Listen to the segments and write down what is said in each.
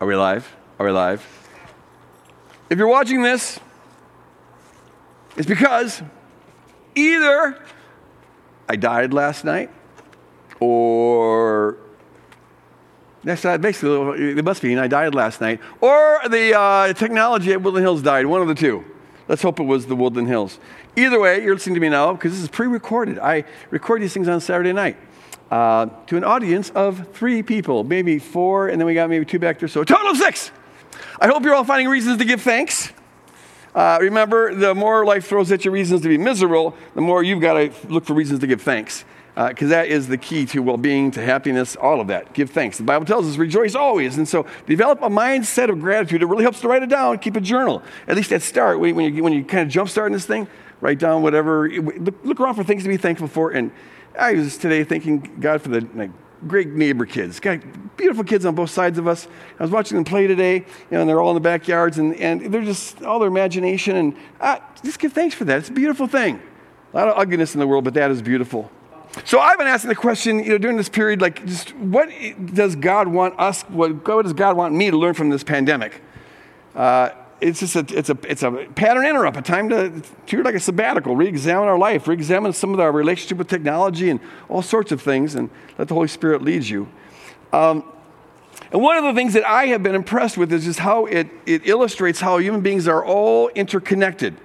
Are we live? Are we live? If you're watching this, it's because either I died last night or that's basically it must be, and I died last night, or the uh, technology at Woodland Hills died. One of the two. Let's hope it was the Woodland Hills. Either way, you're listening to me now because this is pre-recorded. I record these things on Saturday night uh, to an audience of three people, maybe four, and then we got maybe two back there, so total of six. I hope you're all finding reasons to give thanks. Uh, remember, the more life throws at you reasons to be miserable, the more you've got to look for reasons to give thanks. Because uh, that is the key to well being, to happiness, all of that. Give thanks. The Bible tells us rejoice always. And so develop a mindset of gratitude. It really helps to write it down, keep a journal. At least at start, when you, when you kind of jump start in this thing, write down whatever. Look around for things to be thankful for. And I was today thanking God for the like, great neighbor kids. Got beautiful kids on both sides of us. I was watching them play today, you know, and they're all in the backyards, and, and they're just all their imagination. And just give thanks for that. It's a beautiful thing. A lot of ugliness in the world, but that is beautiful. So I've been asking the question, you know, during this period, like, just what does God want us? What, what does God want me to learn from this pandemic? Uh, it's just a, it's a, it's a pattern interrupt, a time to treat like a sabbatical, re-examine our life, re-examine some of our relationship with technology and all sorts of things, and let the Holy Spirit lead you. Um, and one of the things that I have been impressed with is just how it, it illustrates how human beings are all interconnected.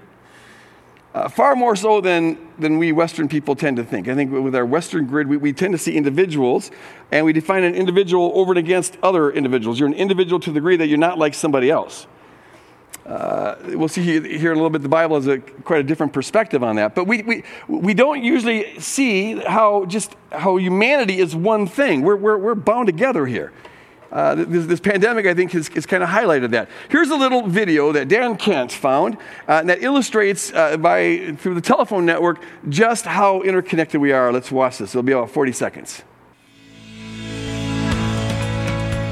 Uh, far more so than, than we Western people tend to think. I think with our Western grid, we, we tend to see individuals, and we define an individual over and against other individuals. You're an individual to the degree that you're not like somebody else. Uh, we'll see here a little bit, the Bible has a, quite a different perspective on that. But we, we, we don't usually see how just how humanity is one thing. We're, we're, we're bound together here. Uh, this, this, pandemic, I think, has, has kind of highlighted that. Here's a little video that Dan Kent found uh, that illustrates uh, by through the telephone network just how interconnected we are. Let's watch this. It'll be about 40 seconds.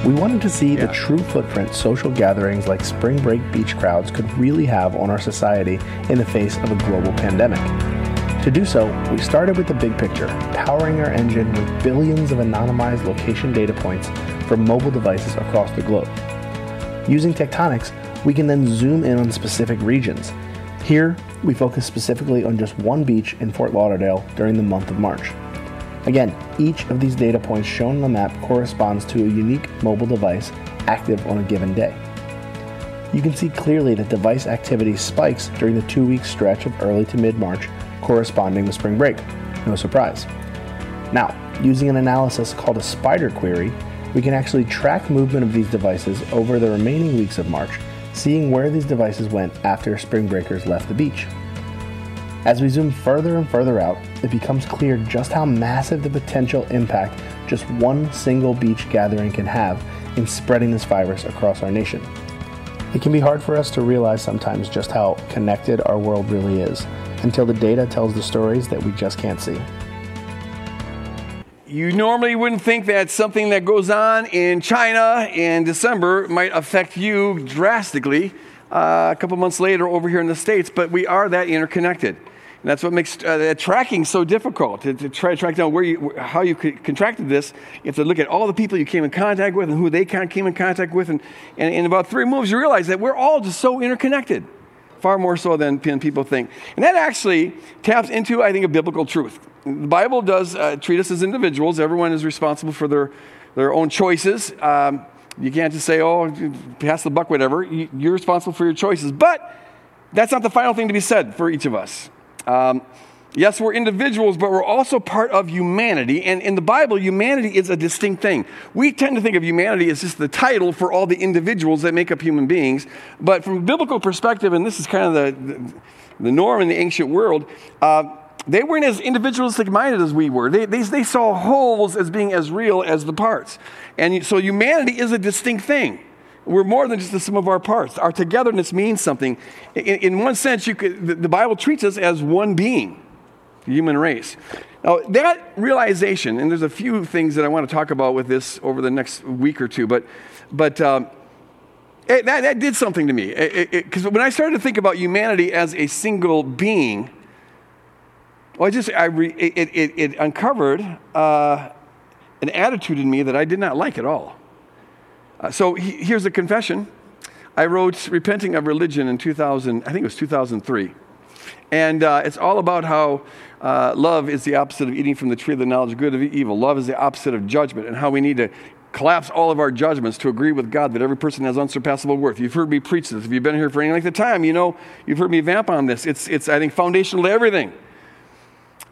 We wanted to see yeah. the true footprint social gatherings like spring break beach crowds could really have on our society in the face of a global pandemic. To do so, we started with the big picture, powering our engine with billions of anonymized location data points from mobile devices across the globe. Using Tectonix, we can then zoom in on specific regions. Here, we focus specifically on just one beach in Fort Lauderdale during the month of March. Again, each of these data points shown on the map corresponds to a unique mobile device active on a given day. You can see clearly that device activity spikes during the two week stretch of early to mid March corresponding with spring break. No surprise. Now, using an analysis called a spider query, we can actually track movement of these devices over the remaining weeks of March, seeing where these devices went after spring breakers left the beach. As we zoom further and further out, it becomes clear just how massive the potential impact just one single beach gathering can have in spreading this virus across our nation. It can be hard for us to realize sometimes just how connected our world really is until the data tells the stories that we just can't see. You normally wouldn't think that something that goes on in China in December might affect you drastically uh, a couple months later over here in the States, but we are that interconnected. And that's what makes uh, tracking so difficult to, to, try to track down where you, how you contracted this. You have to look at all the people you came in contact with and who they came in contact with. And, and in about three moves, you realize that we're all just so interconnected, far more so than, people think. And that actually taps into, I think, a biblical truth. The Bible does uh, treat us as individuals. Everyone is responsible for their, their own choices. Um, you can't just say, oh, pass the buck, whatever. You're responsible for your choices. But that's not the final thing to be said for each of us. Um, yes, we're individuals, but we're also part of humanity. And in the Bible, humanity is a distinct thing. We tend to think of humanity as just the title for all the individuals that make up human beings. But from a biblical perspective, and this is kind of the, the, the norm in the ancient world, uh, they weren't as individualistic minded as we were. They, they, they saw wholes as being as real as the parts. And so humanity is a distinct thing. We're more than just the sum of our parts. Our togetherness means something. In, in one sense, could, the, Bible treats us as one being, the human race. Now, that realization, and there's a few things that I want to talk about with this over the next week or two, but, but um, it, that, that did something to me. Because when I started to think about humanity as a single being, well, I just, I re, it, it, it uncovered uh, an attitude in me that I did not like at all. Uh, so he, here's a confession. I wrote Repenting of Religion in 2000, I think it was 2003. And uh, it's all about how uh, love is the opposite of eating from the tree of the knowledge of good and evil. Love is the opposite of judgment, and how we need to collapse all of our judgments to agree with God that every person has unsurpassable worth. You've heard me preach this. If you've been here for any length of time, you know you've heard me vamp on this. It's, it's I think, foundational to everything.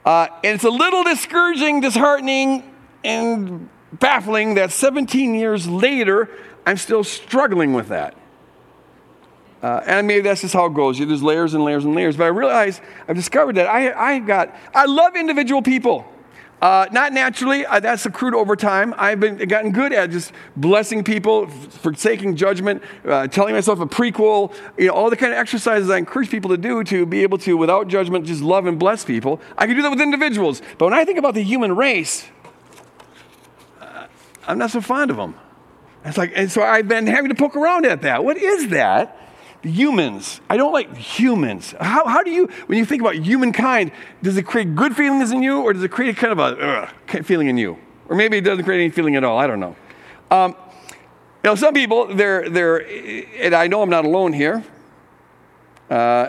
Uh, and it's a little discouraging, disheartening, and baffling that 17 years later, I'm still struggling with that. Uh, and maybe that's just how it goes. There's layers and layers and layers. But I realize, I've discovered that I, I got, I love individual people. Uh, not naturally, uh, that's accrued over time. I've been gotten good at just blessing people, forsaking judgment, uh, telling myself a prequel, you know, all the kind of exercises I encourage people to do to be able to, without judgment, just love and bless people. I can do that with individuals. But when I think about the human race, I'm not so fond of them. It's like, and so I've been having to poke around at that. What is that? humans. I don't like humans. How, how do you, when you think about humankind, does it create good feelings in you or does it create kind of a feeling in you? Or maybe it doesn't create any feeling at all. I don't know. Um, you know, some people, they're, they're, and I know I'm not alone here. Uh,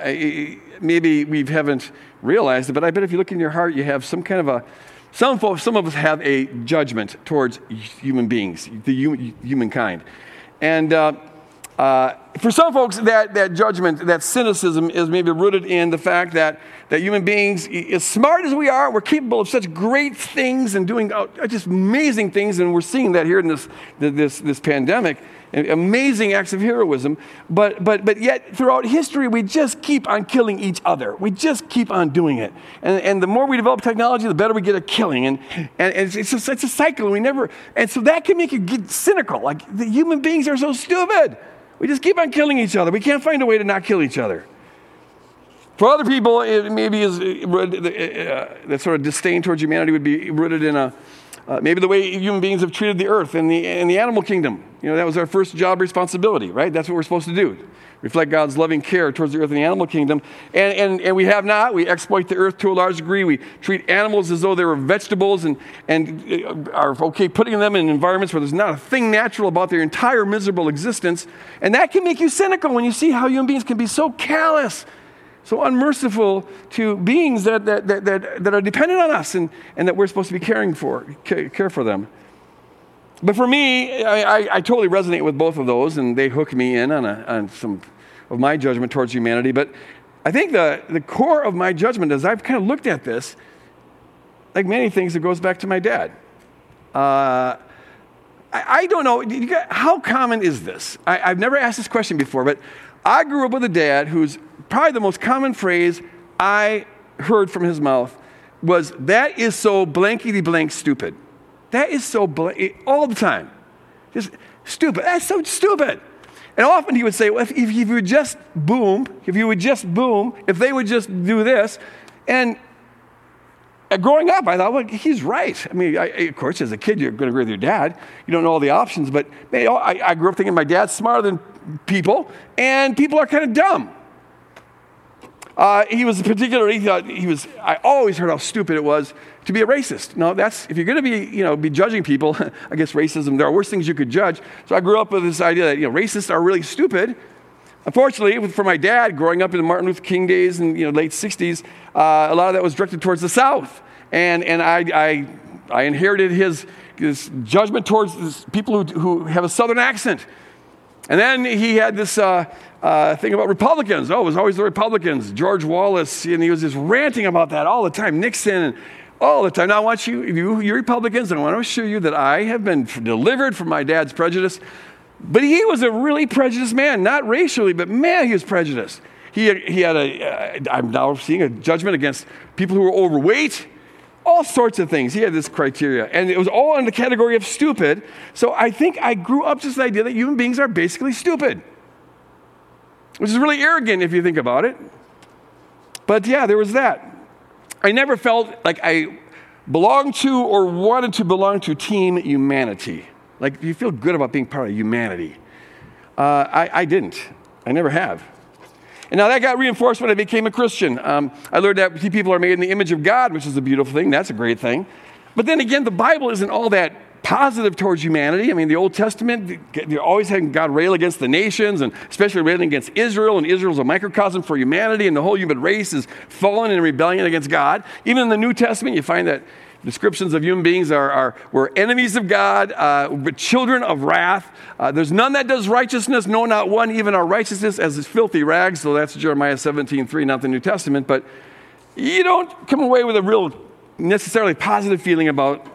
maybe we haven't realized it, but I bet if you look in your heart, you have some kind of a, some folks, some of us have a judgment towards human beings, the humankind. And uh, uh, for some folks, that, that judgment, that cynicism is maybe rooted in the fact that, that human beings, as smart as we are, we're capable of such great things and doing uh, just amazing things, and we're seeing that here in this, this, this pandemic. Amazing acts of heroism, but, but, but yet throughout history, we just keep on killing each other. We just keep on doing it. And, and the more we develop technology, the better we get at killing. And, and, and it's, it's a cycle. We never, and so that can make you get cynical. Like the human beings are so stupid. We just keep on killing each other. We can't find a way to not kill each other. For other people, it maybe is uh, uh, that sort of disdain towards humanity would be rooted in a uh, maybe the way human beings have treated the earth and the, and the animal kingdom. You know, that was our first job responsibility, right? That's what we're supposed to do reflect God's loving care towards the earth and the animal kingdom. And, and, and we have not. We exploit the earth to a large degree. We treat animals as though they were vegetables and, and uh, are okay putting them in environments where there's not a thing natural about their entire miserable existence. And that can make you cynical when you see how human beings can be so callous, so unmerciful to beings that, that, that, that, that are dependent on us and, and that we're supposed to be caring for, care for them. But for me, I, I, I, totally resonate with both of those, and they hook me in on, a, on some of my judgment towards humanity. But I think the, the core of my judgment, as I've kind of looked at this, like many things, it goes back to my dad. Uh, I, I, don't know, how common is this? I, I've never asked this question before, but I grew up with a dad who's probably the most common phrase I heard from his mouth was, That is so blankety blank stupid. That is so blatant, eh, all the time. Just stupid. That's so stupid. And often he would say, well, if, if you would just boom, if you would just boom, if they would just do this. And uh, growing up, I thought, well, he's right. I mean, I, of course, as a kid, you're going to agree with your dad. You don't know all the options. But man, I, I grew up thinking my dad's smarter than people, and people are kind of dumb. Uh, he was particularly, he, thought he was, I always heard how stupid it was to be a racist. No, that's, if you're going to be, you know, be judging people, I guess racism, there are worse things you could judge. So I grew up with this idea that, you know, racists are really stupid. Unfortunately, for my dad, growing up in the Martin Luther King days and, you know, late 60s, uh, a lot of that was directed towards the South. And, and I, I, I inherited his, his judgment towards people who, who have a Southern accent. And then he had this, uh, uh, thing about Republicans. Oh, it was always the Republicans. George Wallace, and he was just ranting about that all the time. Nixon, all the time. Now, I want you, you, you Republicans, and I want to assure you that I have been delivered from my dad's prejudice. But he was a really prejudiced man, not racially, but man, he was prejudiced. He he had a, uh, I'm now seeing a judgment against people who were overweight, all sorts of things. He had this criteria, and it was all in the category of stupid. So I think I grew up to this idea that human beings are basically stupid which is really arrogant if you think about it. But yeah, there was that. I never felt like I belonged to or wanted to belong to Team Humanity. Like, you feel good about being part of humanity. Uh, I, I, didn't. I never have. And now that got reinforced when I became a Christian. Um, I learned that people are made in the image of God, which is a beautiful thing. That's a great thing. But then again, the Bible isn't all that positive towards humanity. I mean, the Old Testament, they always had God rail against the nations, and especially railing against Israel, and Israel's a microcosm for humanity, and the whole human race is fallen in rebellion against God. Even in the New Testament, you find that descriptions of human beings are, are we're enemies of God, uh, children of wrath. Uh, there's none that does righteousness, no, not one. Even our righteousness as is filthy rags. So that's Jeremiah 17, 3, not the New Testament. But you don't come away with a real necessarily positive feeling about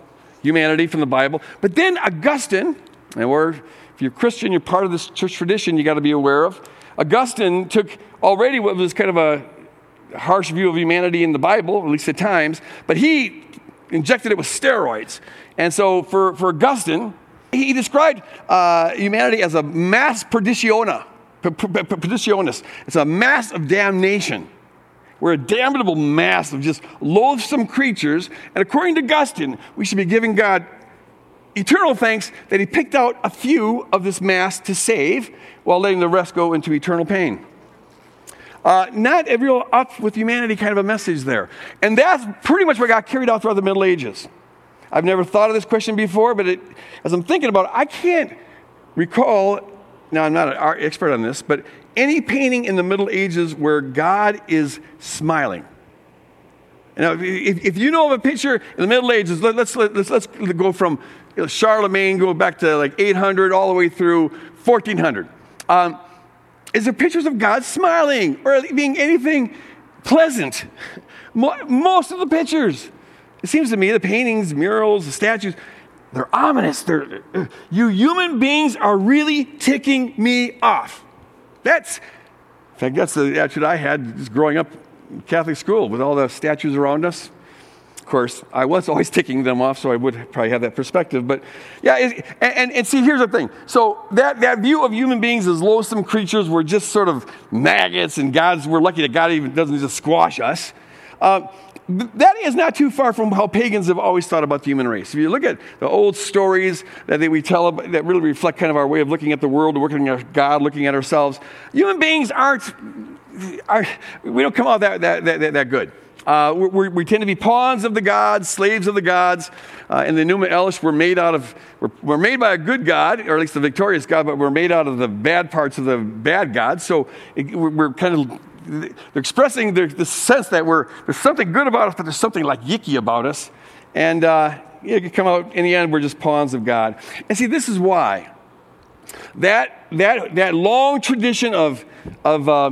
humanity from the Bible. But then Augustine, and we're, if you're Christian, you're part of this church tradition you got to be aware of. Augustine took already what was kind of a harsh view of humanity in the Bible, at least at times, but he injected it with steroids. And so for, for Augustine, he described uh, humanity as a mass perditiona, perditionis. It's a mass of damnation. We're a damnable mass of just loathsome creatures. And according to Augustine, we should be giving God eternal thanks that he picked out a few of this mass to save while letting the rest go into eternal pain. Uh, not real up with humanity kind of a message there. And that's pretty much what got carried out throughout the Middle Ages. I've never thought of this question before, but it, as I'm thinking about it, I can't recall, now I'm not an expert on this, but any painting in the Middle Ages where God is smiling. Now, if, if you know of a picture in the Middle Ages, let, us let's, let's go from Charlemagne, go back to like 800 all the way through 1400. Um, is there pictures of God smiling or being anything pleasant? Most of the pictures. It seems to me the paintings, murals, the statues, they're ominous. They're, you human beings are really ticking me off. That's, in fact, that's the attitude I had growing up in Catholic school with all the statues around us. Of course, I was always ticking them off, so I would probably have that perspective. But yeah, and, and, and, see, here's the thing. So that, that view of human beings as loathsome creatures, we're just sort of maggots, and God's, we're lucky that God even doesn't just squash us. Uh, that is not too far from how pagans have always thought about the human race. If you look at the old stories that we tell that really reflect kind of our way of looking at the world, looking at God, looking at ourselves, human beings aren't, are, we don't come out that, that, that, that good. Uh, we, tend to be pawns of the gods, slaves of the gods. Uh, and the Enuma Elish, we're made out of, we're, we're, made by a good God, or at least the victorious God, but we're made out of the bad parts of the bad God. So it, we're, we're, kind of they're expressing the, the, sense that we're, there's something good about us, but there's something like yicky about us. And uh, it could come out, in the end, we're just pawns of God. And see, this is why. That, that, that long tradition of, of uh,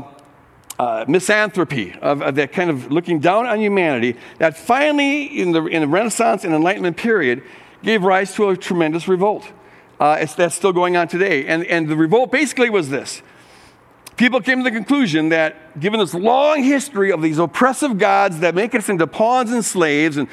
uh, misanthropy, of, of, that kind of looking down on humanity, that finally, in the, in the Renaissance and Enlightenment period, gave rise to a tremendous revolt. Uh, it's, that's still going on today. And, and the revolt basically was this people came to the conclusion that given this long history of these oppressive gods that make us into pawns and slaves and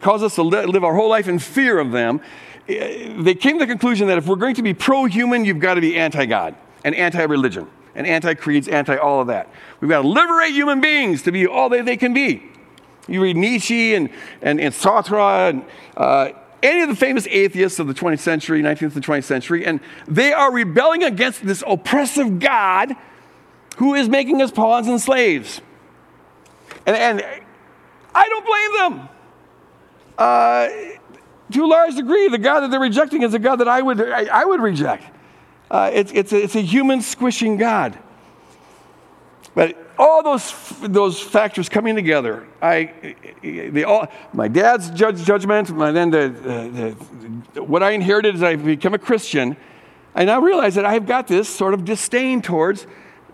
cause us to li- live our whole life in fear of them, eh, they came to the conclusion that if we're going to be pro human, you've got to be anti God and anti religion and anti creeds, anti all of that. We've got to liberate human beings to be all that they can be. You read Nietzsche and, and, and Sartre and uh, any of the famous atheists of the 20th century, 19th and 20th century, and they are rebelling against this oppressive God who is making us pawns and slaves. And, and I don't blame them. Uh, to a large degree, the God that they're rejecting is a God that I would, I, I would reject. Uh, it's, it's, a, it's a human squishing God. But all those, those factors coming together, I, they all, my dad's judge, judgment, my, then the, the, the, what I inherited as I become a Christian, I now realize that I've got this sort of disdain towards,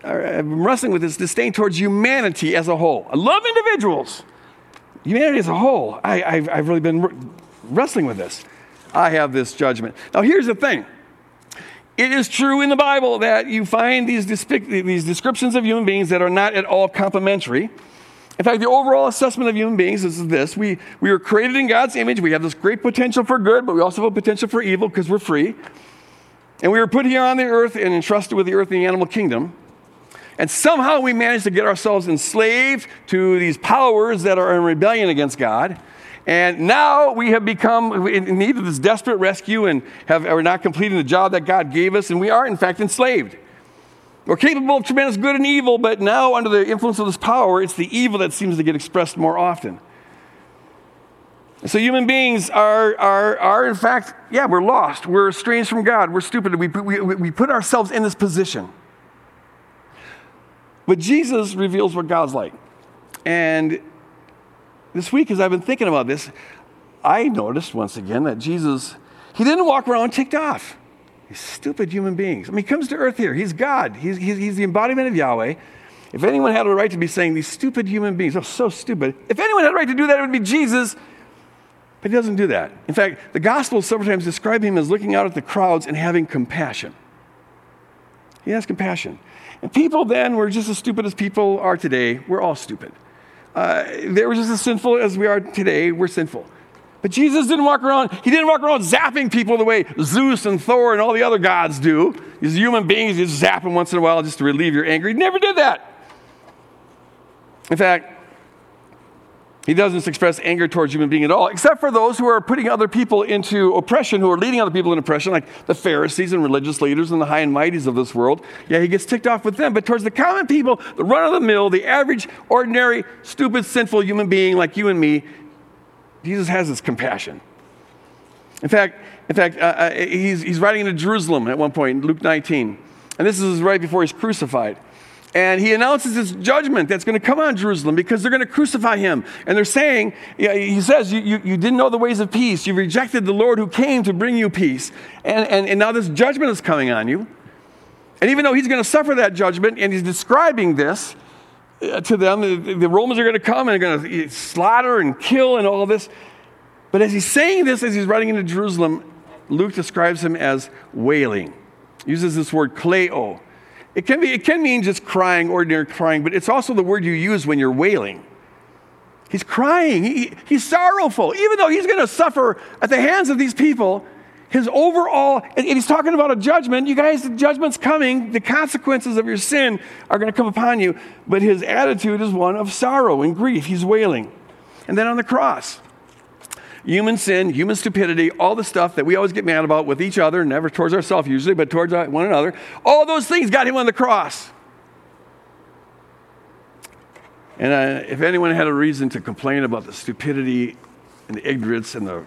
I'm wrestling with this disdain towards humanity as a whole. I love individuals. Humanity as a whole, I, have I've really been wrestling with this. I have this judgment. Now, here's the thing it is true in the Bible that you find these, these descriptions of human beings that are not at all complimentary. In fact, the overall assessment of human beings is this we, we were created in God's image. We have this great potential for good, but we also have a potential for evil because we're free. And we were put here on the earth and entrusted with the earth and the animal kingdom. And somehow we managed to get ourselves enslaved to these powers that are in rebellion against God. And now we have become in need of this desperate rescue and have, are not completing the job that God gave us, and we are, in fact, enslaved. We're capable of tremendous good and evil, but now, under the influence of this power, it's the evil that seems to get expressed more often. So human beings are, are, are, in fact, yeah, we're lost. We're estranged from God. We're stupid. We, we, we put ourselves in this position. But Jesus reveals what God's like. And this week, as I've been thinking about this, I noticed once again that Jesus, he didn't walk around ticked off. These stupid human beings. I mean, he comes to earth here. He's God, he's, he's, he's the embodiment of Yahweh. If anyone had a right to be saying these stupid human beings, oh, so stupid. If anyone had a right to do that, it would be Jesus. But he doesn't do that. In fact, the Gospels sometimes describe him as looking out at the crowds and having compassion. He has compassion. And people then were just as stupid as people are today. We're all stupid. Uh, they were just as sinful as we are today. We're sinful. But Jesus didn't walk around, he didn't walk around zapping people the way Zeus and Thor and all the other gods do. These human beings, you just zap them once in a while just to relieve your anger. He never did that. In fact, he doesn't express anger towards human being at all, except for those who are putting other people into oppression, who are leading other people in oppression, like the Pharisees and religious leaders and the high and mighties of this world. Yeah, he gets ticked off with them. But towards the common people, the run of the mill, the average, ordinary, stupid, sinful human being like you and me, Jesus has this compassion. In fact, in fact, uh, uh he's, he's riding into Jerusalem at one point in Luke 19. And this is right before he's crucified. And he announces this judgment that's going to come on Jerusalem because they're going to crucify him. And they're saying, he says, you, you, you, didn't know the ways of peace. You rejected the Lord who came to bring you peace. And, and, and now this judgment is coming on you. And even though he's going to suffer that judgment, and he's describing this uh, to them, the, Romans are going to come and they're going to slaughter and kill and all this. But as he's saying this, as he's riding into Jerusalem, Luke describes him as wailing. He uses this word kleo it can, be, it can mean just crying, ordinary crying, but it's also the word you use when you're wailing. He's crying, he, he's sorrowful. Even though he's going to suffer at the hands of these people, his overall, and he's talking about a judgment. You guys, the judgment's coming. The consequences of your sin are going to come upon you. But his attitude is one of sorrow and grief. He's wailing. And then on the cross, human sin, human stupidity, all the stuff that we always get mad about with each other, never towards ourselves usually, but towards one another, all those things got him on the cross. And uh, if anyone had a reason to complain about the stupidity and the ignorance and the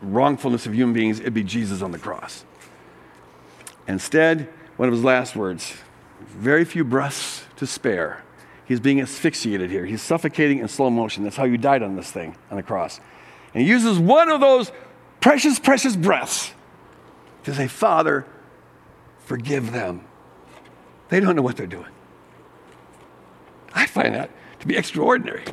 wrongfulness of human beings, it'd be Jesus on the cross. Instead, one of his last words very few breaths to spare. He's being asphyxiated here. He's suffocating in slow motion. That's how you died on this thing, on the cross. And he uses one of those precious, precious breaths to say, Father, forgive them. They don't know what they're doing. I find that to be extraordinary.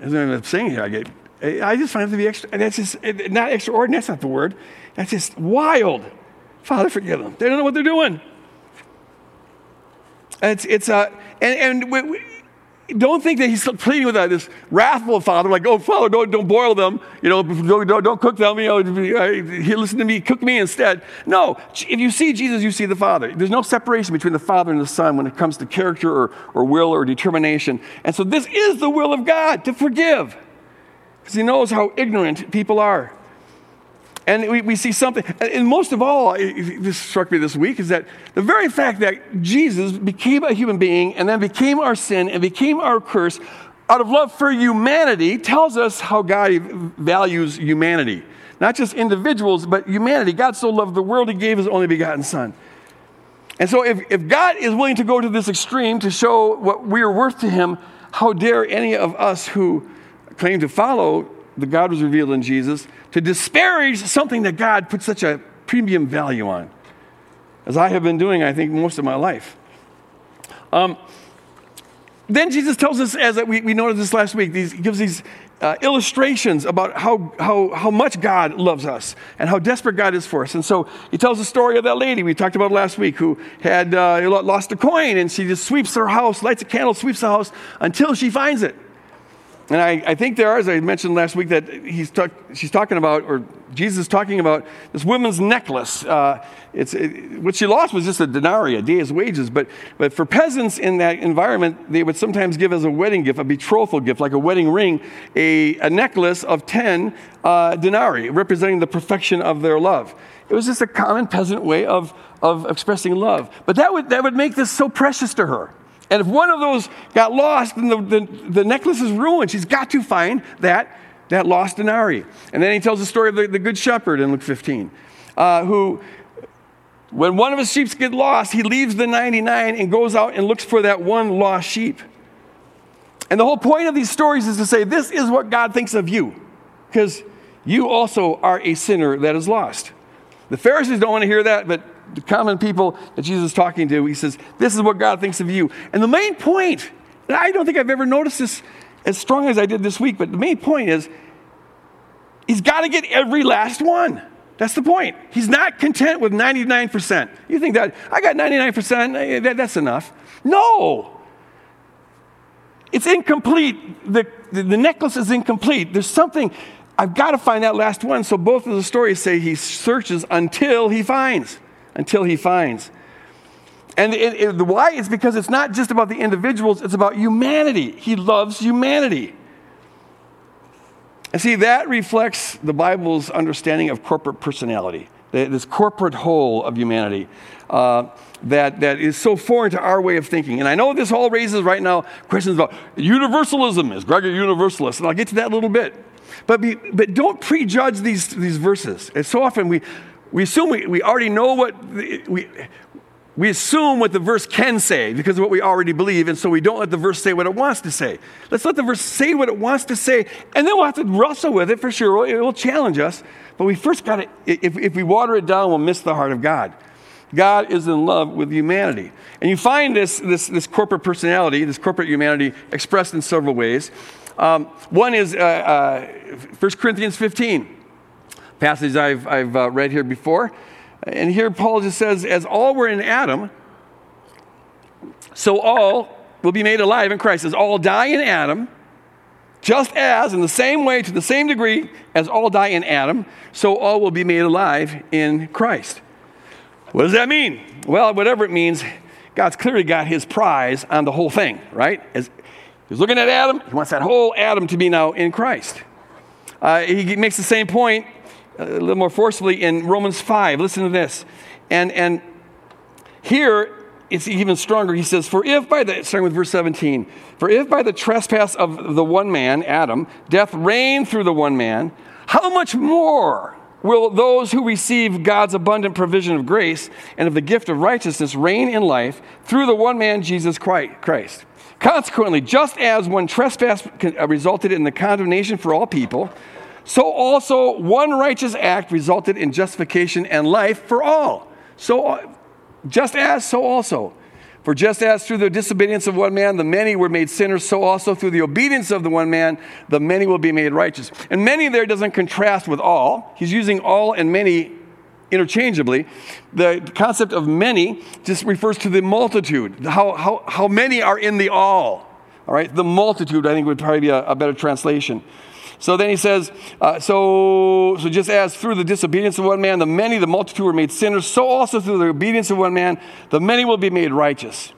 As I'm saying here, I get, I just find it to be extra, that's just not extraordinary, that's not the word. That's just wild. Father, forgive them. They don't know what they're doing. It's, it's, uh, and, and we, don't think that he's pleading with uh, this wrathful father, like, oh, father, don't, don't boil them, you know, don't, don't, cook them, you know, listen to me, cook me instead. No, if you see Jesus, you see the Father. There's no separation between the Father and the Son when it comes to character or, or will or determination. And so this is the will of God to forgive, because he knows how ignorant people are. And we, we see something, and most of all, this struck me this week, is that the very fact that Jesus became a human being and then became our sin and became our curse out of love for humanity tells us how God values humanity. Not just individuals, but humanity. God so loved the world, He gave His only begotten Son. And so, if, if God is willing to go to this extreme to show what we are worth to Him, how dare any of us who claim to follow the God was revealed in Jesus to disparage something that God put such a premium value on, as I have been doing, I think, most of my life. Um, then Jesus tells us, as we, we noted this last week, these, he gives these uh, illustrations about how, how, how much God loves us and how desperate God is for us. And so he tells the story of that lady we talked about last week who had uh, lost a coin and she just sweeps her house, lights a candle, sweeps the house until she finds it. And I, I, think there are, as I mentioned last week, that he's talk, she's talking about, or Jesus is talking about this woman's necklace. Uh, it's, it, what she lost was just a denarii, a day's wages. But, but for peasants in that environment, they would sometimes give as a wedding gift, a betrothal gift, like a wedding ring, a, a necklace of 10 uh, denarii, representing the perfection of their love. It was just a common peasant way of, of expressing love. But that would, that would make this so precious to her. And if one of those got lost, then the, the, the necklace is ruined. She's got to find that that lost denarii. And then he tells the story of the, the good shepherd in Luke 15, uh, who, when one of his sheep gets lost, he leaves the 99 and goes out and looks for that one lost sheep. And the whole point of these stories is to say, this is what God thinks of you, because you also are a sinner that is lost. The Pharisees don't want to hear that, but the common people that Jesus is talking to, he says, This is what God thinks of you. And the main point, and I don't think I've ever noticed this as strong as I did this week, but the main point is, he's got to get every last one. That's the point. He's not content with 99%. You think that, I got 99%, eh, that, that's enough. No. It's incomplete. The, the, the necklace is incomplete. There's something, I've got to find that last one. So both of the stories say he searches until he finds. Until he finds. And it, it, the why is because it's not just about the individuals, it's about humanity. He loves humanity. And see, that reflects the Bible's understanding of corporate personality, this corporate whole of humanity uh, that, that is so foreign to our way of thinking. And I know this all raises right now questions about universalism. Is Greg a universalist? And I'll get to that a little bit. But, be, but don't prejudge these, these verses. And so often we, we assume we, we already know what, we, we assume what the verse can say because of what we already believe, and so we don't let the verse say what it wants to say. Let's let the verse say what it wants to say, and then we'll have to wrestle with it for sure. It will challenge us, but we first got to, if, if we water it down, we'll miss the heart of God. God is in love with humanity. And you find this, this, this corporate personality, this corporate humanity, expressed in several ways. Um, one is uh, uh, 1 Corinthians 15, passage I've, I've uh, read here before. And here Paul just says, as all were in Adam, so all will be made alive in Christ. As all die in Adam, just as, in the same way, to the same degree as all die in Adam, so all will be made alive in Christ. What does that mean? Well, whatever it means, God's clearly got his prize on the whole thing, right? As he's looking at Adam, he wants that whole Adam to be now in Christ. Uh, he makes the same point a little more forcefully in Romans 5. Listen to this. And, and here, it's even stronger. He says, For if by the, starting with verse 17, for if by the trespass of the one man, Adam, death reigned through the one man, how much more will those who receive God's abundant provision of grace and of the gift of righteousness reign in life through the one man, Jesus Christ? Consequently, just as one trespass uh, resulted in the condemnation for all people, so also one righteous act resulted in justification and life for all. So, uh, just as, so also. For just as through the disobedience of one man the many were made sinners, so also through the obedience of the one man the many will be made righteous. And many there doesn't contrast with all. He's using all and many interchangeably. The concept of many just refers to the multitude, how, how, how many are in the all. All right, the multitude, I think, would probably be a, a better translation. So then he says, uh, so, so just as through the disobedience of one man, the many, the multitude were made sinners, so also through the obedience of one man, the many will be made righteous.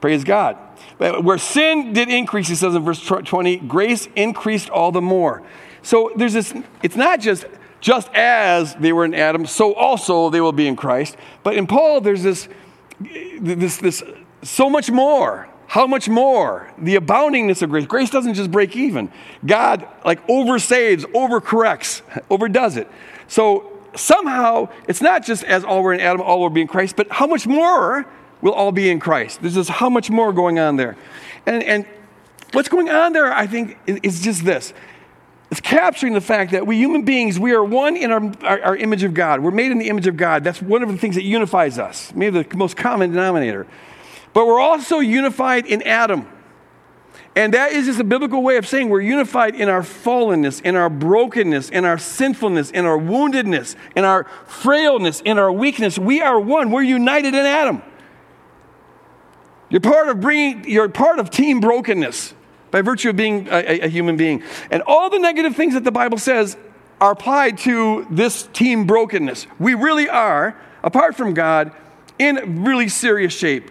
Praise God. Where sin did increase, he says in verse 20, grace increased all the more. So there's this, it's not just just as they were in Adam, so also they will be in Christ. But in Paul, there's this, this, this so much more how much more the aboundingness of grace grace doesn't just break even god like oversaves overcorrects overdoes it so somehow it's not just as all were in adam all will be in christ but how much more will all be in christ there's just how much more going on there and, and what's going on there i think is just this it's capturing the fact that we human beings, we are one in our, our, our, image of God. We're made in the image of God. That's one of the things that unifies us, maybe the most common denominator. But we're also unified in Adam. And that is just a biblical way of saying we're unified in our fallenness, in our brokenness, in our sinfulness, in our woundedness, in our frailness, in our weakness. We are one. We're united in Adam. You're part of bringing, you're part of team brokenness by virtue of being a, a human being. And all the negative things that the Bible says are applied to this team brokenness. We really are, apart from God, in really serious shape.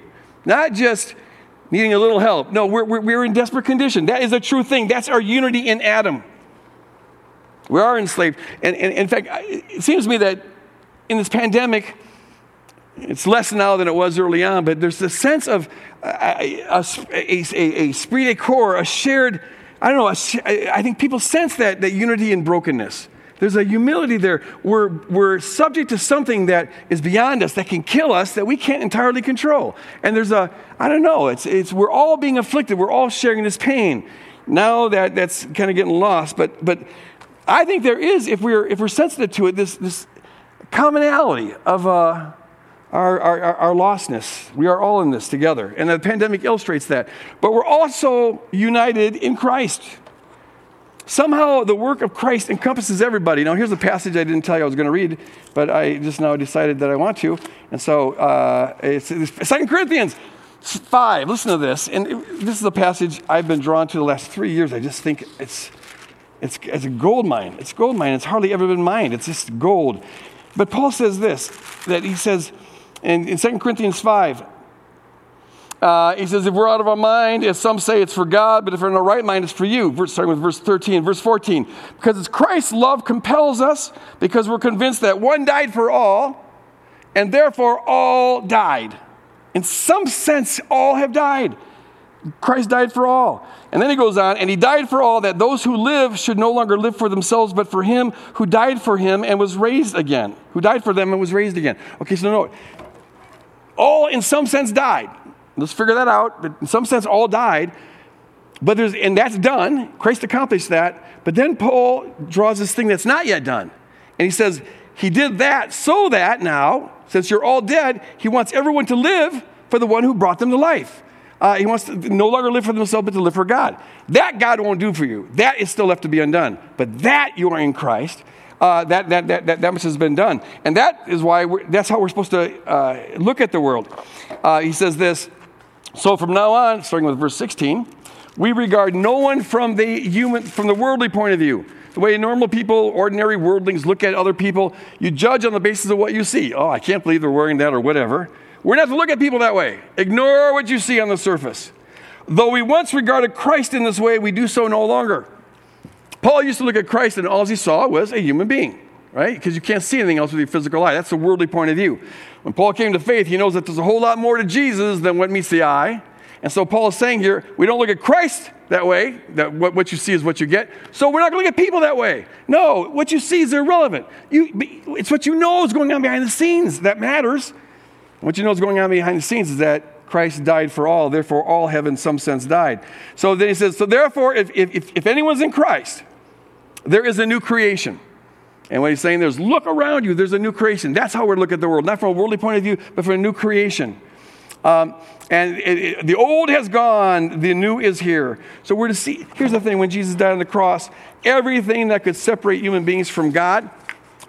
Not just needing a little help. No, we're, we're, we're in desperate condition. That is a true thing. That's our unity in Adam. We are enslaved. And, and in fact, it seems to me that in this pandemic, it's less now than it was early on, but there's a sense of uh, a, a, a, a esprit de corps, a shared I don't know, I think people sense that, that unity in brokenness. There's a humility there. We're, we're subject to something that is beyond us, that can kill us, that we can't entirely control. And there's a, I don't know, it's, it's, we're all being afflicted. We're all sharing this pain. Now that that's kind of getting lost, but, but I think there is, if we're, if we're sensitive to it, this, this commonality of uh, our, our, our lostness. We are all in this together. And the pandemic illustrates that. But we're also united in Christ. Somehow the work of Christ encompasses everybody. Now, here's a passage I didn't tell you I was going to read, but I just now decided that I want to. And so uh, it's, 2 Corinthians 5. Listen to this. And this is a passage I've been drawn to the last three years. I just think it's, it's, it's a gold mine. It's gold mine. It's hardly ever been mined, it's just gold. But Paul says this that he says in, in 2 Corinthians 5, uh, he says, if we're out of our mind, as some say, it's for God, but if we're in our right mind, it's for you. Verse, starting with verse 13, verse 14. Because it's Christ's love compels us, because we're convinced that one died for all, and therefore all died. In some sense, all have died. Christ died for all. And then he goes on, and he died for all that those who live should no longer live for themselves, but for him who died for him and was raised again. Who died for them and was raised again. Okay, so no, all in some sense died. Let's figure that out. But in some sense, all died. But there's, and that's done. Christ accomplished that. But then Paul draws this thing that's not yet done. And he says, He did that so that now, since you're all dead, He wants everyone to live for the one who brought them to life. Uh, he wants to no longer live for themselves, but to live for God. That God won't do for you. That is still left to be undone. But that you are in Christ. Uh, that, that, that, that, that much has been done. And that is why that's how we're supposed to uh, look at the world. Uh, he says this so from now on, starting with verse 16, we regard no one from the human, from the worldly point of view. The way normal people, ordinary worldlings look at other people, you judge on the basis of what you see. Oh, I can't believe they're wearing that or whatever. We're not to look at people that way. Ignore what you see on the surface. Though we once regarded Christ in this way, we do so no longer. Paul used to look at Christ and all he saw was a human being, right? Because you can't see anything else with your physical eye. That's the worldly point of view. When Paul came to faith, he knows that there's a whole lot more to Jesus than what meets the eye. And so Paul is saying here, we don't look at Christ that way, that what, what you see is what you get. So we're not going to look at people that way. No, what you see is irrelevant. You, it's what you know is going on behind the scenes that matters. What you know is going on behind the scenes is that Christ died for all, therefore all have in some sense died. So then he says, so therefore, if, if, if anyone's in Christ, there is a new creation. And what he's saying there is look around you, there's a new creation. That's how we look at the world, not from a worldly point of view, but from a new creation. Um, and it, it, the old has gone, the new is here. So we're to see. Here's the thing when Jesus died on the cross, everything that could separate human beings from God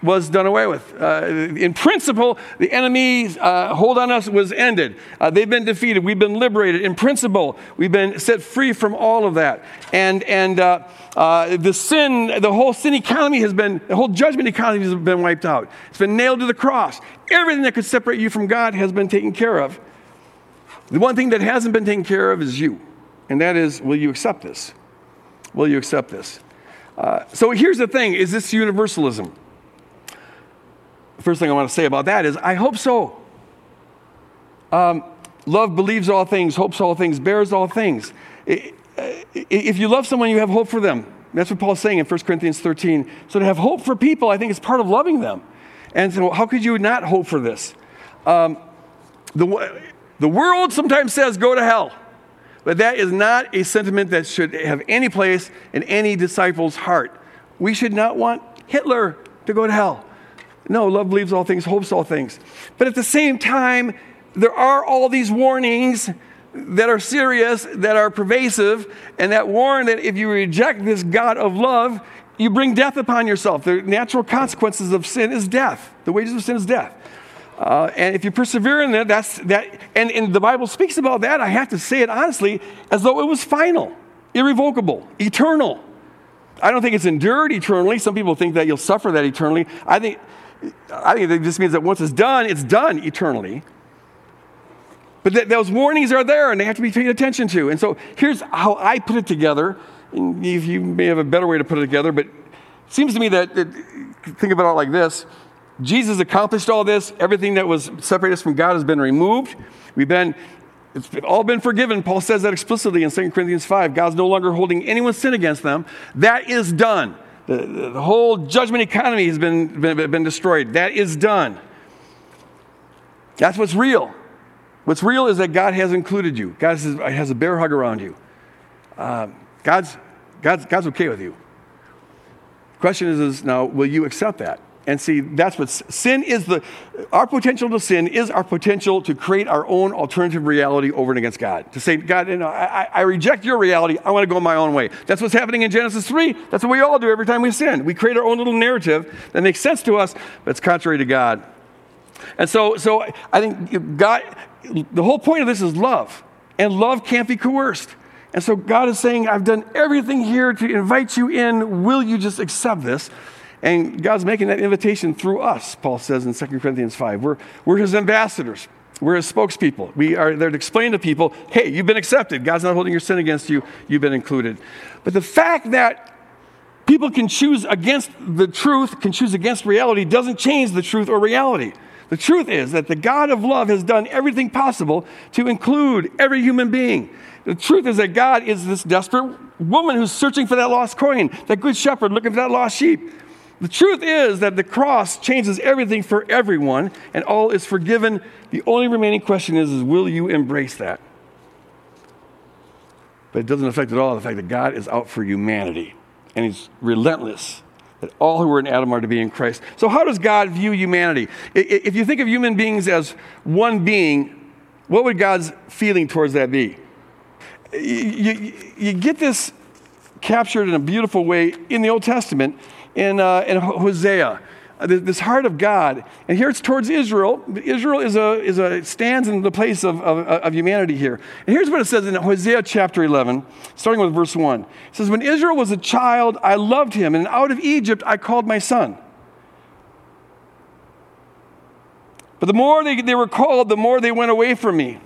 was done away with. Uh, in principle, the enemy's uh, hold on us was ended. Uh, they've been defeated. We've been liberated. In principle, we've been set free from all of that. And, and uh, uh, the sin, the whole sin economy has been, the whole judgment economy has been wiped out. It's been nailed to the cross. Everything that could separate you from God has been taken care of. The one thing that hasn't been taken care of is you. And that is, will you accept this? Will you accept this? Uh, so here's the thing is this universalism? First thing I want to say about that is I hope so. Um, love believes all things, hopes all things, bears all things. If you love someone, you have hope for them. That's what Paul's saying in 1 Corinthians 13. So to have hope for people, I think is part of loving them. And so, how could you not hope for this? Um, the, the world sometimes says, go to hell. But that is not a sentiment that should have any place in any disciple's heart. We should not want Hitler to go to hell. No, love believes all things, hopes all things. But at the same time, there are all these warnings that are serious, that are pervasive, and that warn that if you reject this God of love, you bring death upon yourself. The natural consequences of sin is death. The wages of sin is death. Uh, and if you persevere in that, that's that. And, and the Bible speaks about that. I have to say it honestly, as though it was final, irrevocable, eternal. I don't think it's endured eternally. Some people think that you'll suffer that eternally. I think I think it just means that once it's done, it's done eternally. But th- those warnings are there and they have to be paid attention to. And so here's how I put it together. If you may have a better way to put it together, but it seems to me that, it, think about it like this Jesus accomplished all this. Everything that was separated us from God has been removed. We've been It's all been forgiven. Paul says that explicitly in 2 Corinthians 5. God's no longer holding anyone's sin against them. That is done. The, the whole judgment economy has been, been, been destroyed. That is done. That's what's real. What's real is that God has included you. God has, a bear hug around you. Um, God's, God's, God's okay with you. Question is, is now, will you accept that? And see, that's what sin is the, our potential to sin is our potential to create our own alternative reality over and against God. To say, God, you know, I, I reject your reality. I want to go my own way. That's what's happening in Genesis 3. That's what we all do every time we sin. We create our own little narrative that makes sense to us, but it's contrary to God. And so, so I think God, the whole point of this is love. And love can't be coerced. And so God is saying, I've done everything here to invite you in. Will you just accept this? And God's making that invitation through us, Paul says in 2 Corinthians 5. We're, we're his ambassadors. We're his spokespeople. We are there to explain to people, hey, you've been accepted. God's not holding your sin against you. You've been included. But the fact that people can choose against the truth, can choose against reality, doesn't change the truth or reality. The truth is that the God of love has done everything possible to include every human being. The truth is that God is this desperate woman who's searching for that lost coin, that good shepherd looking for that lost sheep. The truth is that the cross changes everything for everyone, and all is forgiven. The only remaining question is, is will you embrace that? But it doesn't affect at all the fact that God is out for humanity, and He's relentless that all who are in Adam are to be in Christ. So, how does God view humanity? If you think of human beings as one being, what would God's feeling towards that be? you, you, you get this captured in a beautiful way in the Old Testament in, uh, in Hosea. Uh, this heart of God, and here it's towards Israel. Israel is a, is a stands in the place of, of, of humanity here. And here's what it says in Hosea chapter 11, starting with verse 1. It says, When Israel was a child, I loved him, and out of Egypt I called my son. But the more they, they were called, the more they went away from me.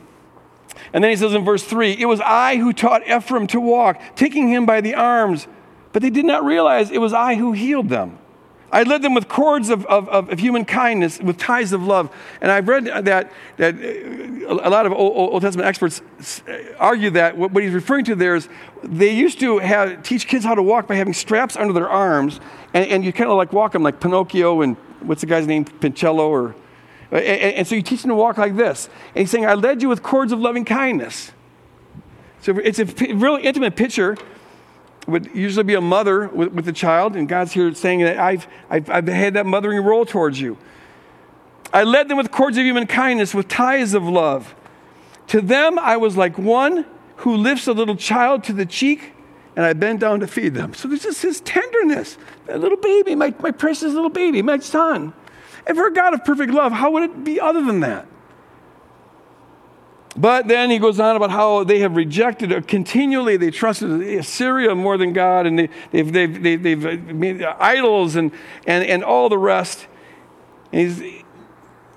And then he says in verse 3 It was I who taught Ephraim to walk, taking him by the arms, but they did not realize it was I who healed them. I led them with cords of, of, of, human kindness, with ties of love. And I've read that, that a lot of Old, Old Testament experts argue that what he's referring to there is they used to have, teach kids how to walk by having straps under their arms, and, and you kind of like walk them like Pinocchio and what's the guy's name, Pincello or and, and so you teach them to walk like this. And he's saying, I led you with cords of loving kindness. So it's a really intimate picture. Would usually be a mother with, with the child, and God's here saying that I've, I've, I've had that mothering role towards you. I led them with cords of human kindness, with ties of love. To them, I was like one who lifts a little child to the cheek, and I bend down to feed them. So there's just his tenderness. That little baby, my, my precious little baby, my son. And for a God of perfect love, how would it be other than that? But then he goes on about how they have rejected it continually. They trusted Assyria more than God, and they, have they've, they've, they've made idols and, and, and all the rest. And he's,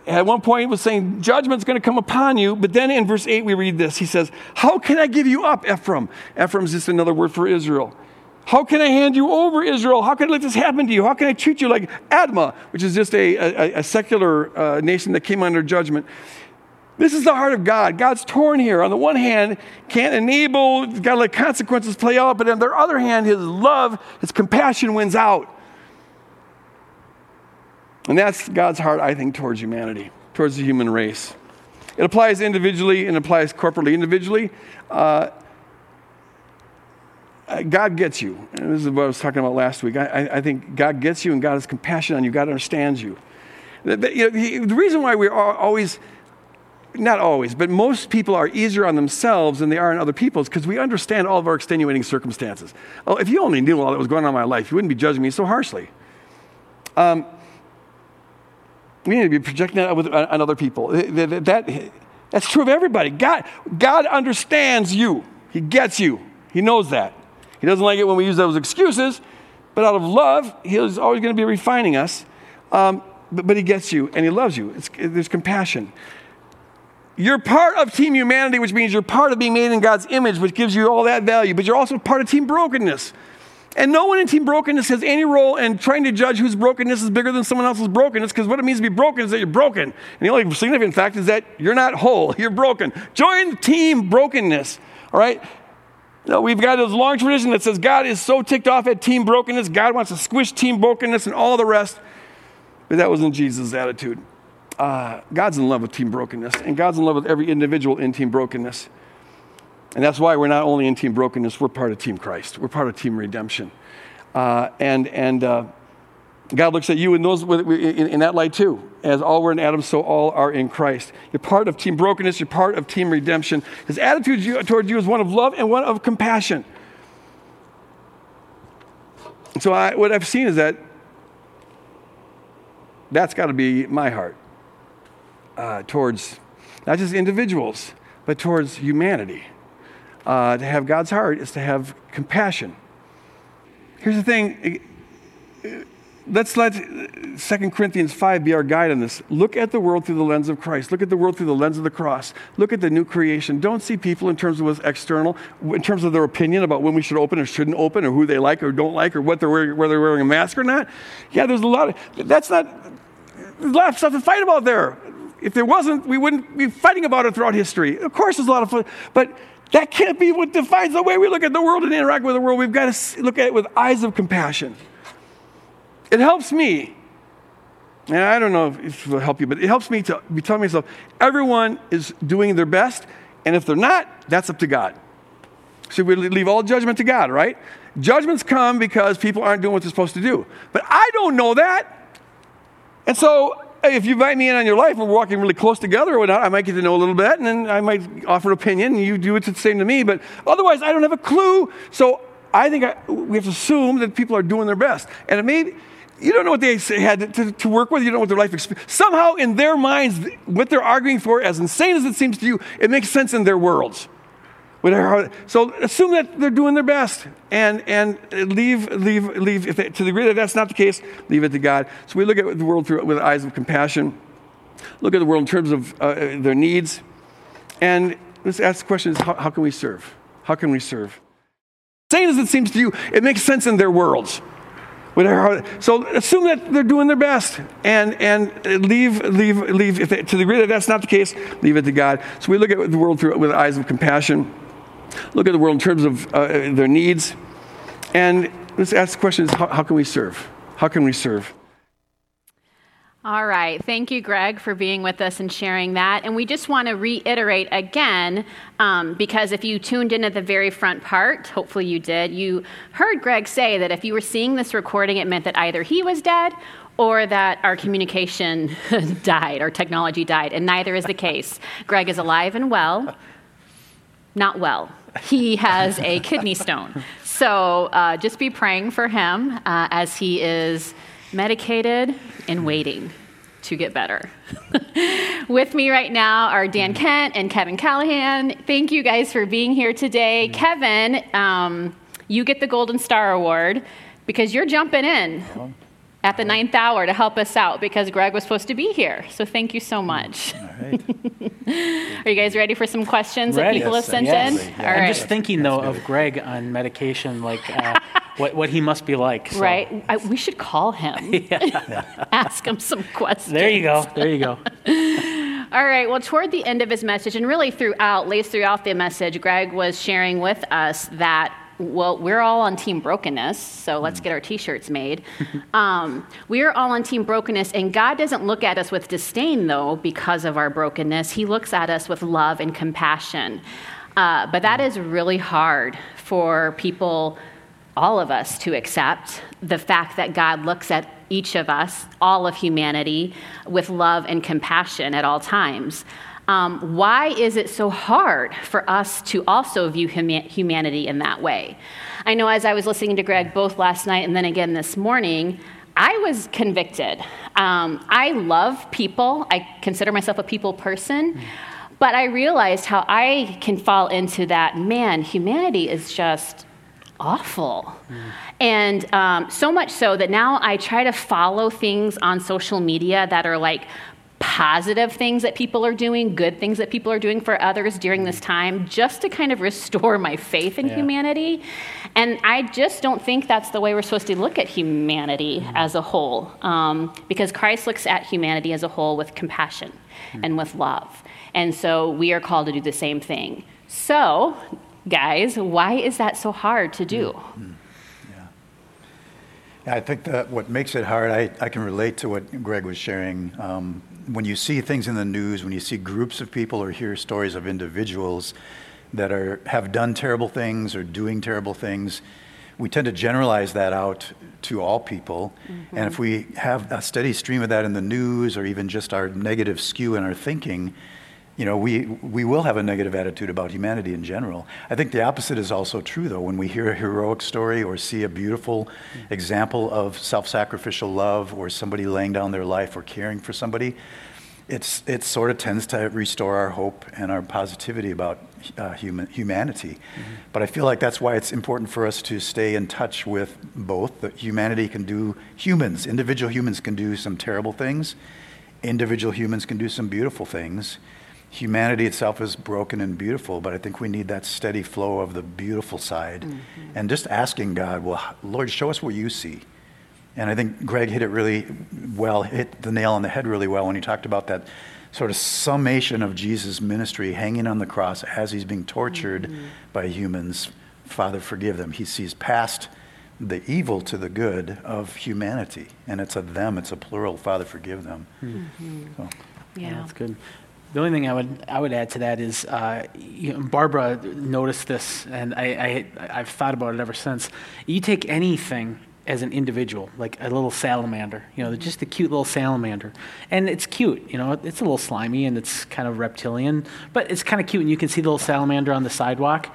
at one point, he was saying, Judgment's going to come upon you. But then in verse 8, we read this. He says, How can I give you up, Ephraim? Ephraim's just another word for Israel. How can I hand you over, Israel? How can I let this happen to you? How can I treat you like Admah, which is just a, a, a secular uh, nation that came under judgment? This is the heart of God. God's torn here. On the one hand, can't enable, got to let consequences play out, but on the other hand, his love, his compassion wins out. And that's God's heart, I think, towards humanity, towards the human race. It applies individually and applies corporately. Individually, uh, uh, God gets you. And this is what I was talking about last week. I, I, think God gets you and God has compassion on you. God understands you. The, you know, the, the reason why we are always, not always, but most people are easier on themselves than they are on other people is because we understand all of our extenuating circumstances. Oh, if you only knew all that was going on in my life, you wouldn't be judging me so harshly. Um, we need to be projecting that with, on other people. That, that, that's true of everybody. God, God understands you. He gets you. He knows that. He doesn't like it when we use those excuses, but out of love, He's always going to be refining us. Um, but, but, He gets you and He loves you. It's, there's compassion. You're part of team humanity, which means you're part of being made in God's image, which gives you all that value, but you're also part of team brokenness. And no one in team brokenness has any role in trying to judge whose brokenness is bigger than someone else's brokenness, because what it means to be broken is that you're broken. And the only significant fact is that you're not whole, you're broken. Join team brokenness, all right? No, we've got this long tradition that says God is so ticked off at team brokenness, God wants to squish team brokenness and all the rest. But that wasn't Jesus' attitude. Uh, God's in love with team brokenness, and God's in love with every individual in team brokenness. And that's why we're not only in team brokenness, we're part of Team Christ. We're part of Team Redemption. Uh, and and uh, God looks at you in, those, in, in, that light too. As all were in Adam, so all are in Christ. You're part of Team Brokenness, you're part of Team Redemption. His attitude towards you is one of love and one of compassion. So I, what I've seen is that that's got to be my heart uh, towards not just individuals, but towards humanity. Uh, to have God's heart is to have compassion. Here's the thing. Let's let 2 Corinthians 5 be our guide on this. Look at the world through the lens of Christ. Look at the world through the lens of the cross. Look at the new creation. Don't see people in terms of what's external, in terms of their opinion about when we should open or shouldn't open, or who they like or don't like, or what they're wearing, whether they're wearing a mask or not. Yeah, there's a lot of, that's not, there's a lot of stuff to fight about there. If there wasn't, we wouldn't be fighting about it throughout history. Of course, there's a lot of fun, but that can't be what defines the way we look at the world and interact with the world. We've got to look at it with eyes of compassion. It helps me. And I don't know if it will help you, but it helps me to be telling myself everyone is doing their best. And if they're not, that's up to God. So we leave all judgment to God, right? Judgments come because people aren't doing what they're supposed to do. But I don't know that. And so if you invite me in on your life, we're walking really close together or whatnot, I might get to know a little bit, and then I might offer an opinion, and you do it the same to me. But otherwise, I don't have a clue. So I think I, we have to assume that people are doing their best. And it may, you don't know what they had to, to, work with. You don't know what their life experience. Somehow, in their minds, what they're arguing for, as insane as it seems to you, it makes sense in their worlds. So assume that they're doing their best and, and leave, leave, leave, they, to the degree that that's not the case, leave it to God. So we look at the world through, with eyes of compassion, look at the world in terms of uh, their needs, and let's ask the question how, how can we serve? How can we serve? Same as it seems to you, it makes sense in their worlds. So assume that they're doing their best and, and leave, leave, leave, they, to the degree that that's not the case, leave it to God. So we look at the world through, with eyes of compassion look at the world in terms of uh, their needs, and let's ask the question: how, how can we serve? How can we serve? All right. Thank you, Greg, for being with us and sharing that. And we just want to reiterate again, um, because if you tuned in at the very front part, hopefully you did, you heard Greg say that if you were seeing this recording, it meant that either he was dead or that our communication died, our technology died. And neither is the case. Greg is alive and well not well. He has a kidney stone. So uh, just be praying for him uh, as he is medicated and waiting to get better. With me right now are Dan Kent and Kevin Callahan. Thank you guys for being here today. Kevin, um, you get the Golden Star Award because you're jumping in at the ninth hour to help us out because Greg was supposed to be here. So thank you so much. All right. Are you guys ready for some questions ready. that people yes, have sent yes. in? Yeah. I'm just thinking though of Greg on medication, like uh, what what he must be like. So. Right. I, we should call him. Ask him some questions. There you go. There you go. All right. Well, toward the end of his message, and really throughout, laced throughout the message, Greg was sharing with us that well, we're all on Team Brokenness, so let's get our t shirts made. um, we are all on Team Brokenness, and God doesn't look at us with disdain, though, because of our brokenness. He looks at us with love and compassion. Uh, but that is really hard for people, all of us, to accept the fact that God looks at each of us, all of humanity, with love and compassion at all times. Um, why is it so hard for us to also view huma- humanity in that way? I know as I was listening to Greg both last night and then again this morning, I was convicted. Um, I love people, I consider myself a people person. But I realized how I can fall into that man, humanity is just awful. Mm. And um, so much so that now I try to follow things on social media that are like positive things that people are doing, good things that people are doing for others during this time, just to kind of restore my faith in Yeah. humanity. And I just don't think that's the way we're supposed to look at humanity as a whole, um, because Christ looks at humanity as a whole with compassion and with love. And so we are called to do the same thing. So, guys, why is that so hard to do? Yeah, I think that what makes it hard, I, I can relate to what Greg was sharing. Um, when you see things in the news, when you see groups of people or hear stories of individuals that are, have done terrible things or doing terrible things, we tend to generalize that out to all people. And if mm-hmm. we have a steady stream of that in the news or even just our negative skew in our thinking, you know, we, we will have a negative attitude about humanity in general. I think the opposite is also true, though. When we hear a heroic story or see a beautiful example of self sacrificial love or somebody laying down their life or caring for somebody, it's, it sort of tends to restore our hope and our positivity about uh, human, humanity. But I feel like that's why it's important for us to stay in touch with both. That humanity can do, humans, individual humans can do some terrible things, individual humans can do some beautiful things. Humanity itself is broken and beautiful, but I think we need that steady flow of the beautiful side. Mm-hmm. And just asking God, well, Lord, show us what you see. And I think Greg hit it really well, hit the nail on the head really well when he talked about that sort of summation of Jesus' ministry hanging on the cross as he's being tortured mm-hmm. by humans. Father, forgive them. He sees past the evil to the good of humanity. And it's a them, it's a plural. Father, forgive them. Mm-hmm. So, Yeah. That's good. The only thing I would I would add to that is uh, you know, Barbara noticed this, and I, I I've thought about it ever since. You take anything as an individual, like a little salamander, you know, just a cute little salamander, and it's cute, you know, it's a little slimy and it's kind of reptilian, but it's kind of cute, and you can see the little salamander on the sidewalk.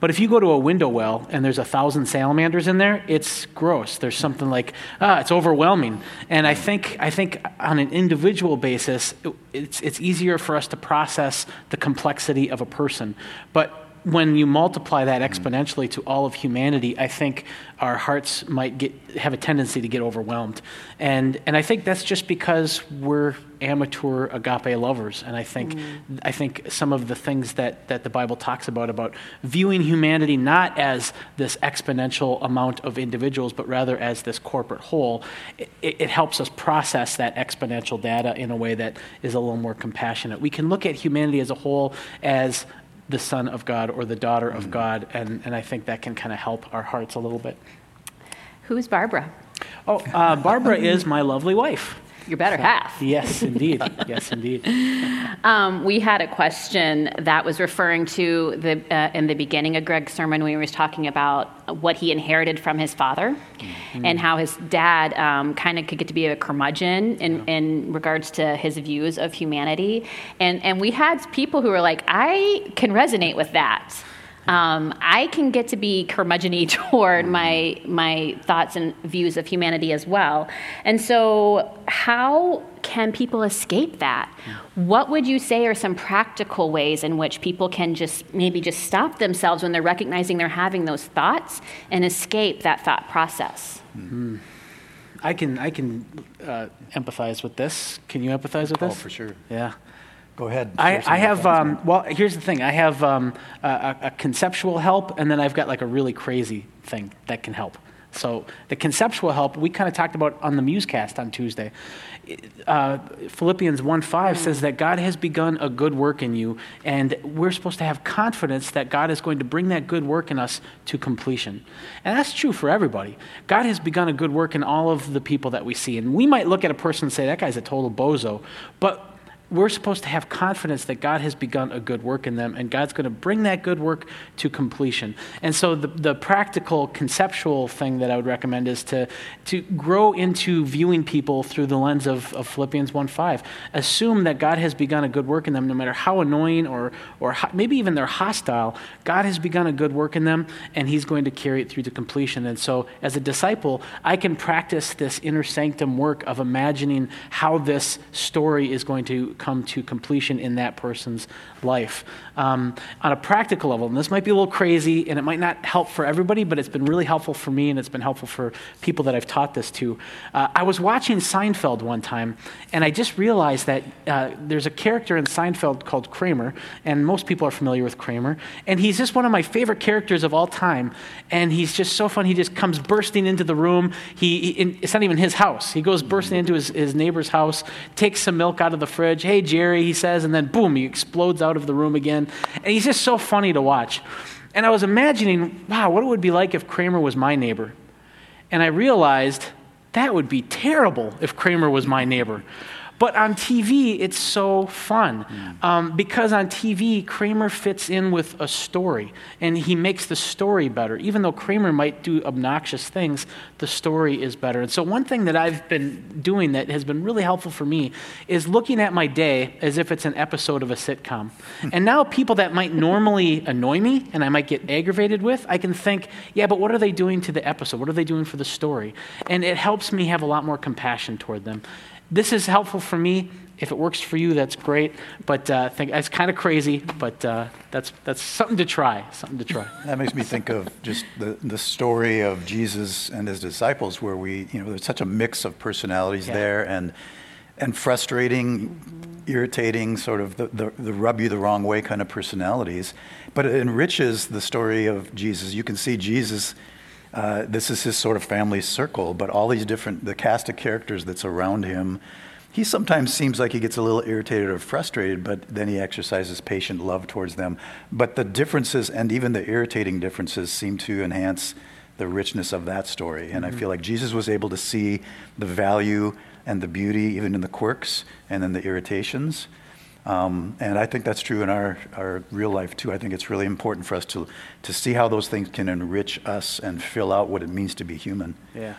But if you go to a window well and there's a thousand salamanders in there, it's gross. There's something like, ah, it's overwhelming. And I think, I think on an individual basis, it- it's, it's easier for us to process the complexity of a person. But when you multiply that exponentially to all of humanity, I think our hearts might get, have a tendency to get overwhelmed. And, and I think that's just because we're amateur agape lovers. And I think, I think some of the things that, that the Bible talks about, about viewing humanity not as this exponential amount of individuals, but rather as this corporate whole, it, it helps us process that exponential data in a way that is a little more compassionate. We can look at humanity as a whole as the son of God or the daughter of God, and, and I think that can kind of help our hearts a little bit. Who's Barbara? Oh, uh, Barbara is my lovely wife. Your better half. Yes, indeed. Yes, indeed. Um, we had a question that was referring to the uh, in the beginning of Greg's sermon when he was talking about what he inherited from his father, and how his dad um, kind of could get to be a curmudgeon in, in regards to his views of humanity, and and we had people who were like, I can resonate with that. Um, I can get to be curmudgeon-y toward my my thoughts and views of humanity as well. And so, how can people escape that? What would you say are some practical ways in which people can just maybe just stop themselves when they're recognizing they're having those thoughts and escape that thought process? I can I can uh, empathize with this. Can you empathize with this? oh, for sure. Yeah. Go ahead. I, I have, um, well, here's the thing. I have um, a, a- conceptual help, and then I've got like a really crazy thing that can help. So the conceptual help, we kind of talked about on the Musecast on Tuesday. Uh, Philippians 1.5 says that God has begun a good work in you, and we're supposed to have confidence that God is going to bring that good work in us to completion. And that's true for everybody. God has begun a good work in all of the people that we see. And we might look at a person and say, that guy's a total bozo. But we're supposed to have confidence that God has begun a good work in them and God's going to bring that good work to completion. And so the, the practical conceptual thing that I would recommend is to, to grow into viewing people through the lens of, of Philippians 1.5. Assume that God has begun a good work in them no matter how annoying or, or maybe even they're hostile. God has begun a good work in them and he's going to carry it through to completion. And so as a disciple, I can practice this inner sanctum work of imagining how this story is going to come to completion in that person's life. Um, on a practical level, and this might be a little crazy and it might not help for everybody, but it's been really helpful for me and it's been helpful for people that I've taught this to. Uh, I was watching Seinfeld one time and I just realized that uh, there's a character in Seinfeld called Kramer, and most people are familiar with Kramer, and he's just one of my favorite characters of all time. And he's just so fun. He just comes bursting into the room. He, he it's not even his house. He goes bursting into his, his neighbor's house, takes some milk out of the fridge. Hey, Jerry, he says, and then boom, he explodes out of the room again. And he's just so funny to watch. And I was imagining, wow, what it would be like if Kramer was my neighbor. And I realized that would be terrible if Kramer was my neighbor. But on TV, it's so fun mm. um, because on TV, Kramer fits in with a story and he makes the story better. Even though Kramer might do obnoxious things, the story is better. And so, one thing that I've been doing that has been really helpful for me is looking at my day as if it's an episode of a sitcom. Hmm. and now, people that might normally annoy me and I might get aggravated with, I can think, yeah, but what are they doing to the episode? What are they doing for the story? And it helps me have a lot more compassion toward them. This is helpful for me. If it works for you, that's great. But uh, think, it's kind of crazy, but uh, that's, that's something to try. Something to try. That makes me think of just the, the story of Jesus and his disciples, where we, you know, there's such a mix of personalities yeah. there and, and frustrating, irritating, sort of the, the, the rub you the wrong way kind of personalities. But it enriches the story of Jesus. You can see Jesus uh, this is his sort of family circle, but all these different, the cast of characters that's around him, he sometimes seems like he gets a little irritated or frustrated, but then he exercises patient love towards them. But the differences and even the irritating differences seem to enhance the richness of that story. And mm-hmm. I feel like Jesus was able to see the value and the beauty even in the quirks and then the irritations. Um, and I think that's true in our, our real life too. I think it's really important for us to, to see how those things can enrich us and fill out what it means to be human. Yeah.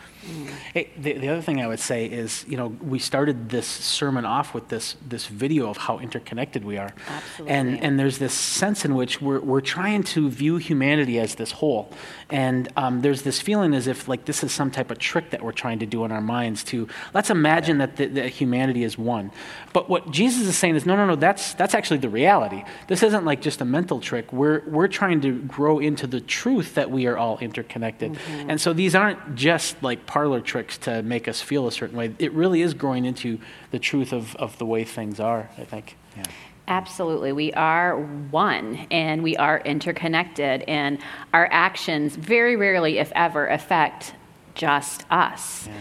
Hey, the, the other thing I would say is, you know, we started this sermon off with this, this video of how interconnected we are. Absolutely. And, and there's this sense in which we're, we're trying to view humanity as this whole. And um, there's this feeling as if, like, this is some type of trick that we're trying to do in our minds to, let's imagine that, the, that humanity is one. But what Jesus is saying is, no, no, no, that's, that's actually the reality. This isn't like just a mental trick. We're, we're trying to grow into the truth that we are all interconnected. Mm-hmm. And so these aren't just like parlor tricks to make us feel a certain way. It really is growing into the truth of, of the way things are, I think. Yeah. Absolutely. We are one and we are interconnected, and our actions very rarely, if ever, affect just us. Yeah.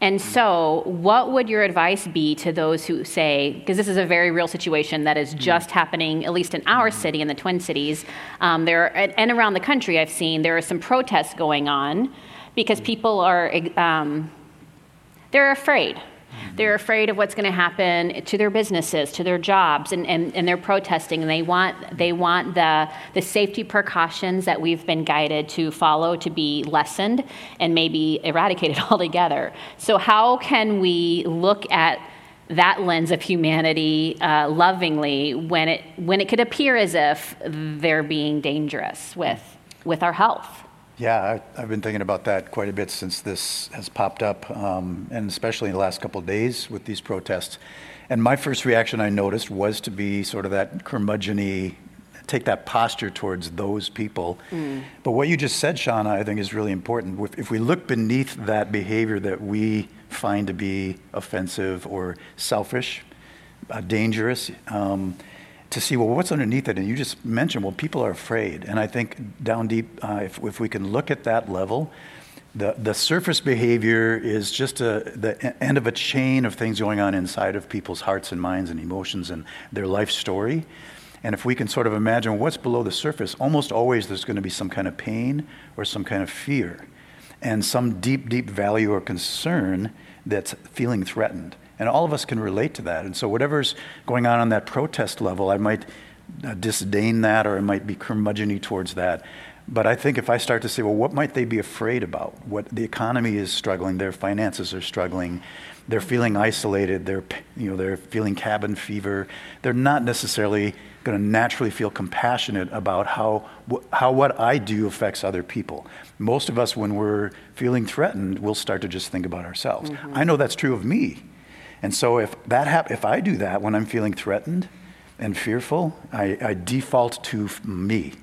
And so, what would your advice be to those who say, because this is a very real situation that is mm-hmm. just happening, at least in our mm-hmm. city, in the Twin Cities, um, there are, and around the country, I've seen there are some protests going on because people are um, they're afraid they're afraid of what's going to happen to their businesses, to their jobs, and, and, and they're protesting. And they want, they want the, the safety precautions that we've been guided to follow to be lessened and maybe eradicated altogether. So, how can we look at that lens of humanity uh, lovingly when it, when it could appear as if they're being dangerous with, with our health? Yeah, I, have been thinking about that quite a bit since this has popped up, um, and especially in the last couple of days with these protests. And my first reaction I noticed was to be sort of that curmudgeony, take that posture towards those people. Mm. But what you just said, Shauna, I think is really important. If, if we look beneath that behavior that we find to be offensive or selfish, uh, dangerous, um, to see, well, what's underneath it? And you just mentioned, well, people are afraid. And I think down deep, uh, if, if we can look at that level, the, the surface behavior is just a, the end of a chain of things going on inside of people's hearts and minds and emotions and their life story. And if we can sort of imagine what's below the surface, almost always there's going to be some kind of pain or some kind of fear and some deep, deep value or concern that's feeling threatened. And all of us can relate to that. And so, whatever's going on on that protest level, I might uh, disdain that or I might be curmudgeony towards that. But I think if I start to say, well, what might they be afraid about? What the economy is struggling, their finances are struggling, they're feeling isolated, they're, you know, they're feeling cabin fever. They're not necessarily going to naturally feel compassionate about how, how what I do affects other people. Most of us, when we're feeling threatened, we'll start to just think about ourselves. Mm-hmm. I know that's true of me. And so if that hap- if I do that when I'm feeling threatened and fearful, I, I default to f- me.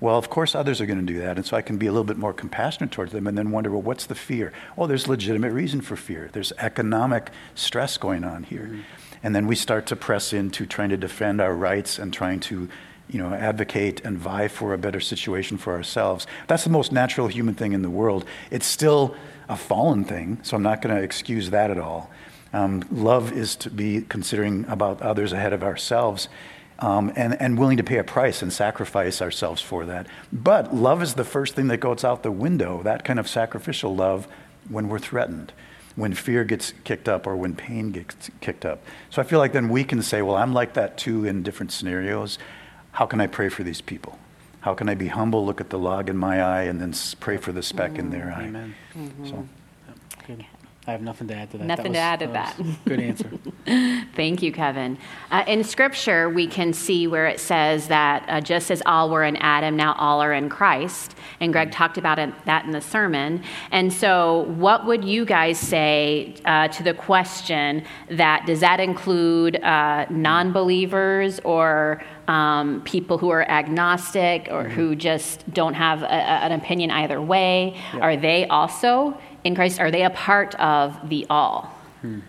Well, of course, others are going to do that. And so I can be a little bit more compassionate towards them and then wonder, well, what's the fear? Oh, there's legitimate reason for fear. There's economic stress going on here. Mm-hmm. And then we start to press into trying to defend our rights and trying to you know, advocate and vie for a better situation for ourselves. That's the most natural human thing in the world. It's still a fallen thing, so I'm not going to excuse that at all. Um, love is to be considering about others ahead of ourselves um, and, and willing to pay a price and sacrifice ourselves for that. But love is the first thing that goes out the window, that kind of sacrificial love when we're threatened, when fear gets kicked up or when pain gets kicked up. So I feel like then we can say, well, I'm like that too in different scenarios. How can I pray for these people? How can I be humble, look at the log in my eye, and then pray for the speck mm-hmm. in their eye? Amen. Mm-hmm. So. Good. I have nothing to add to that. Nothing that to add to that. that. Good answer. Thank you, Kevin. Uh, in Scripture, we can see where it says that uh, just as all were in Adam, now all are in Christ. And Greg talked about it, that in the sermon. And so, what would you guys say uh, to the question that does that include uh, non believers or um, people who are agnostic or mm-hmm. who just don't have a, a, an opinion either way? Yeah. Are they also in Christ? Are they a part of the all? Hmm.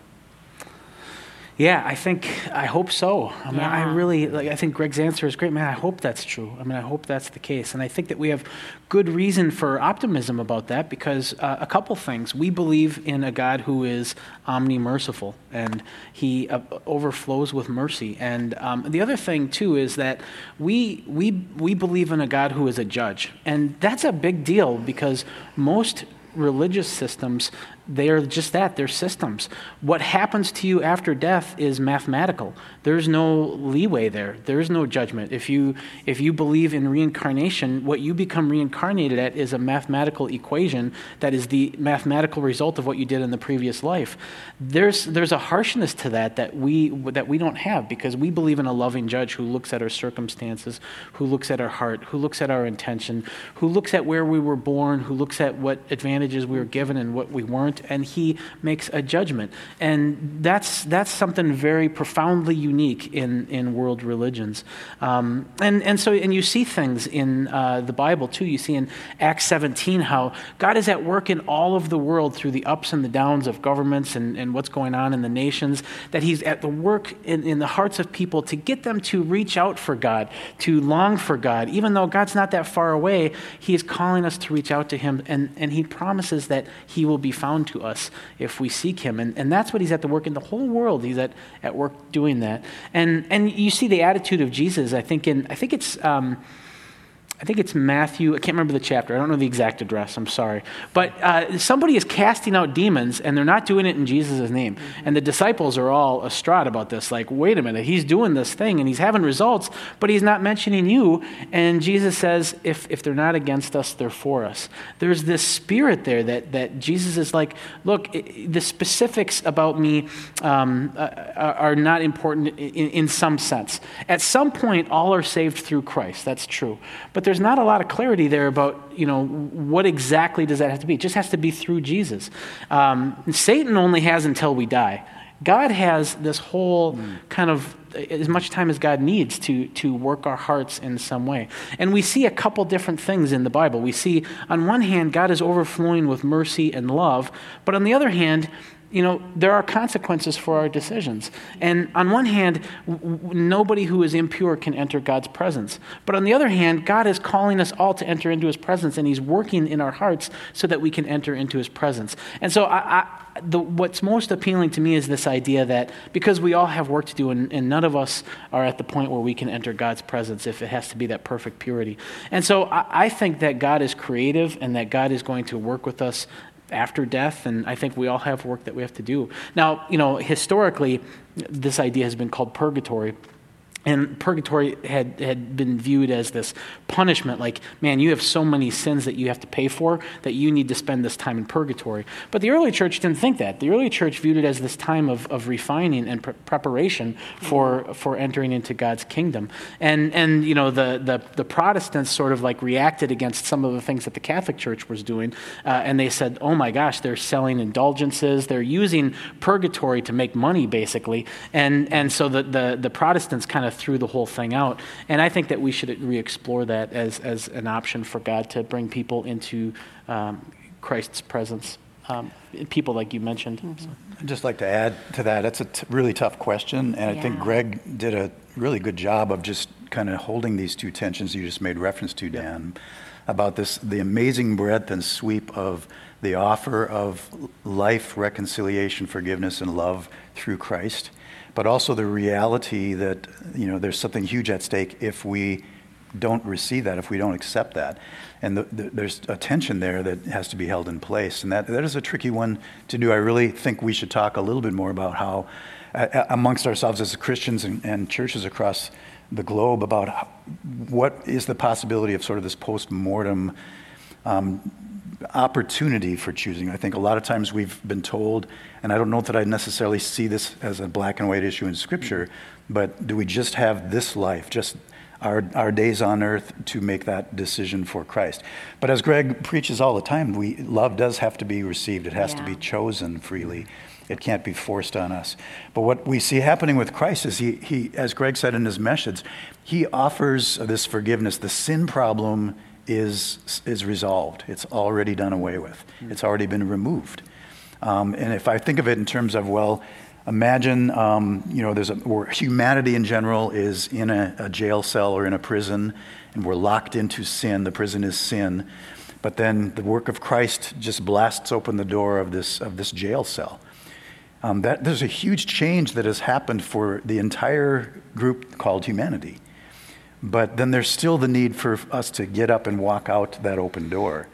Yeah, I think I hope so. I mean, yeah. I really like. I think Greg's answer is great, man. I hope that's true. I mean, I hope that's the case, and I think that we have good reason for optimism about that because uh, a couple things. We believe in a God who is omni merciful, and He uh, overflows with mercy. And um, the other thing too is that we we we believe in a God who is a judge, and that's a big deal because most religious systems they are just that, they're systems. What happens to you after death is mathematical. There's no leeway there. There's no judgment. If you if you believe in reincarnation, what you become reincarnated at is a mathematical equation that is the mathematical result of what you did in the previous life. There's there's a harshness to that that we that we don't have because we believe in a loving judge who looks at our circumstances, who looks at our heart, who looks at our intention, who looks at where we were born, who looks at what advantages we were given and what we weren't and he makes a judgment. And that's, that's something very profoundly unique in, in world religions. Um, and, and so, and you see things in uh, the Bible too. You see in Acts 17 how God is at work in all of the world through the ups and the downs of governments and, and what's going on in the nations, that he's at the work in, in the hearts of people to get them to reach out for God, to long for God. Even though God's not that far away, he is calling us to reach out to him, and, and he promises that he will be found to us if we seek him. And, and that's what he's at the work in the whole world. He's at, at work doing that. And, and you see the attitude of Jesus, I think, in, I think it's. Um, I think it's Matthew. I can't remember the chapter. I don't know the exact address. I'm sorry. But uh, somebody is casting out demons, and they're not doing it in Jesus' name. Mm-hmm. And the disciples are all distraught about this. Like, wait a minute, he's doing this thing, and he's having results, but he's not mentioning you. And Jesus says, if, if they're not against us, they're for us. There's this spirit there that, that Jesus is like, look, the specifics about me um, uh, are not important in, in some sense. At some point, all are saved through Christ. That's true. But there's not a lot of clarity there about, you know, what exactly does that have to be? It just has to be through Jesus. Um, Satan only has until we die. God has this whole mm. kind of as much time as God needs to, to work our hearts in some way. And we see a couple different things in the Bible. We see, on one hand, God is overflowing with mercy and love, but on the other hand, you know, there are consequences for our decisions. And on one hand, w- nobody who is impure can enter God's presence. But on the other hand, God is calling us all to enter into his presence, and he's working in our hearts so that we can enter into his presence. And so, I, I, the, what's most appealing to me is this idea that because we all have work to do, and, and, none of us are at the point where we can enter God's presence if it has to be that perfect purity. And so, I, I think that God is creative and that God is going to work with us after death, and I think we all have work that we have to do. Now, you know, historically, this idea has been called purgatory. And purgatory had, had been viewed as this punishment like man you have so many sins that you have to pay for that you need to spend this time in purgatory. But the early church didn't think that. The early church viewed it as this time of, of refining and pre- preparation for, for entering into god's kingdom. And, and you know the, the, the protestants sort of like reacted against some of the things that the catholic church was doing uh, and they said oh my gosh they're selling indulgences. They're using purgatory to make money basically. And, and so the, the, the protestants kind of threw the whole thing out. And I think that we should re explore that as, as an option for God to bring people into um, Christ's presence. Um, people like you mentioned. Mm-hmm. So. I'd just like to add to that. That's a t- really tough question, and yeah. I think Greg did a really good job of just kind of holding these two tensions you just made reference to, Dan, about this the amazing breadth and sweep of the offer of life, reconciliation, forgiveness, and love through Christ, but also the reality that you know there's something huge at stake if we don't receive that, if we don't accept that. And the, the, there's a tension there that has to be held in place. And that, that is a tricky one to do. I really think we should talk a little bit more about how, uh, amongst ourselves as Christians and, and, churches across the globe, about how, what is the possibility of sort of this post mortem um, opportunity for choosing. I think a lot of times we've been told, and I don't know that I necessarily see this as a black and white issue in Scripture, but do we just have this life, just our, our days on earth to make that decision for Christ? But as Greg preaches all the time, we, love does have to be received, it has yeah. to be chosen freely. It can't be forced on us. But what we see happening with Christ is he, he as Greg said in his message, he offers this forgiveness. The sin problem is, is resolved. It's already done away with. Hmm. It's already been removed. Um, and if I think of it in terms of, well, imagine, um, you know, there's a, where humanity in general is in a, a, jail cell or in a prison, and we're locked into sin. The prison is sin. But then the work of Christ just blasts open the door of this, of this jail cell. Um, that, there's a huge change that has happened for the entire group called humanity. But then there's still the need for us to get up and walk out that open door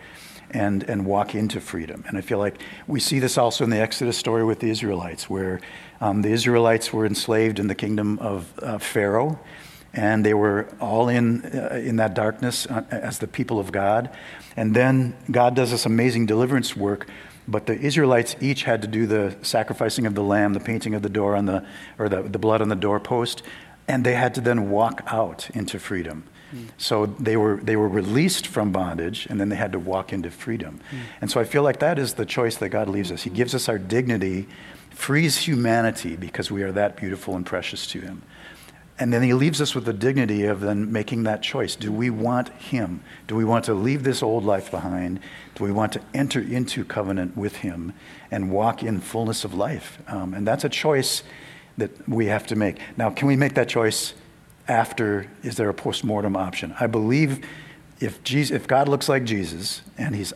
and, and walk into freedom. And I feel like we see this also in the Exodus story with the Israelites, where um, the Israelites were enslaved in the kingdom of uh, Pharaoh, and they were all in, uh, in that darkness uh, as the people of God. And then God does this amazing deliverance work. But the Israelites each had to do the sacrificing of the lamb, the painting of the door on the, or the, the blood on the doorpost, and they had to then walk out into freedom. Mm. So they were, they were released from bondage, and then they had to walk into freedom. Mm. And so I feel like that is the choice that God leaves us. He gives us our dignity, frees humanity because we are that beautiful and precious to Him. And then He leaves us with the dignity of then making that choice. Do we want Him? Do we want to leave this old life behind? Do we want to enter into covenant with Him and walk in fullness of life? Um, and that's a choice that we have to make. Now, can we make that choice after? Is there a post-mortem option? I believe if, Jesus, if God looks like Jesus and he's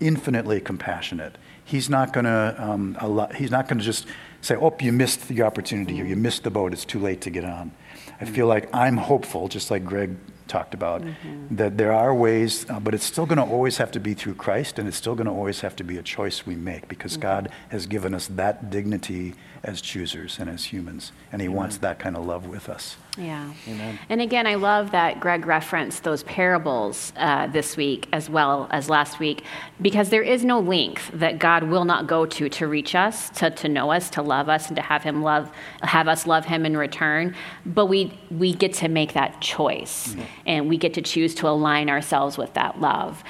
infinitely compassionate, he's not going to um, he's not going to just say, "Oh, you missed the opportunity here. You missed the boat. It's too late to get on." I feel like I'm hopeful, just like Greg talked about, mm-hmm. that there are ways, uh, but it's still going to always have to be through Christ, and it's still going to always have to be a choice we make because mm-hmm. God has given us that dignity as choosers and as humans, and He Amen. wants that kind of love with us. Yeah. Amen. And again, I love that Greg referenced those parables uh, this week as well as last week, because there is no length that God will not go to to reach us, to, to know us, to love us, and to have Him love, have us love Him in return. But we we get to make that choice, mm-hmm. and we get to choose to align ourselves with that love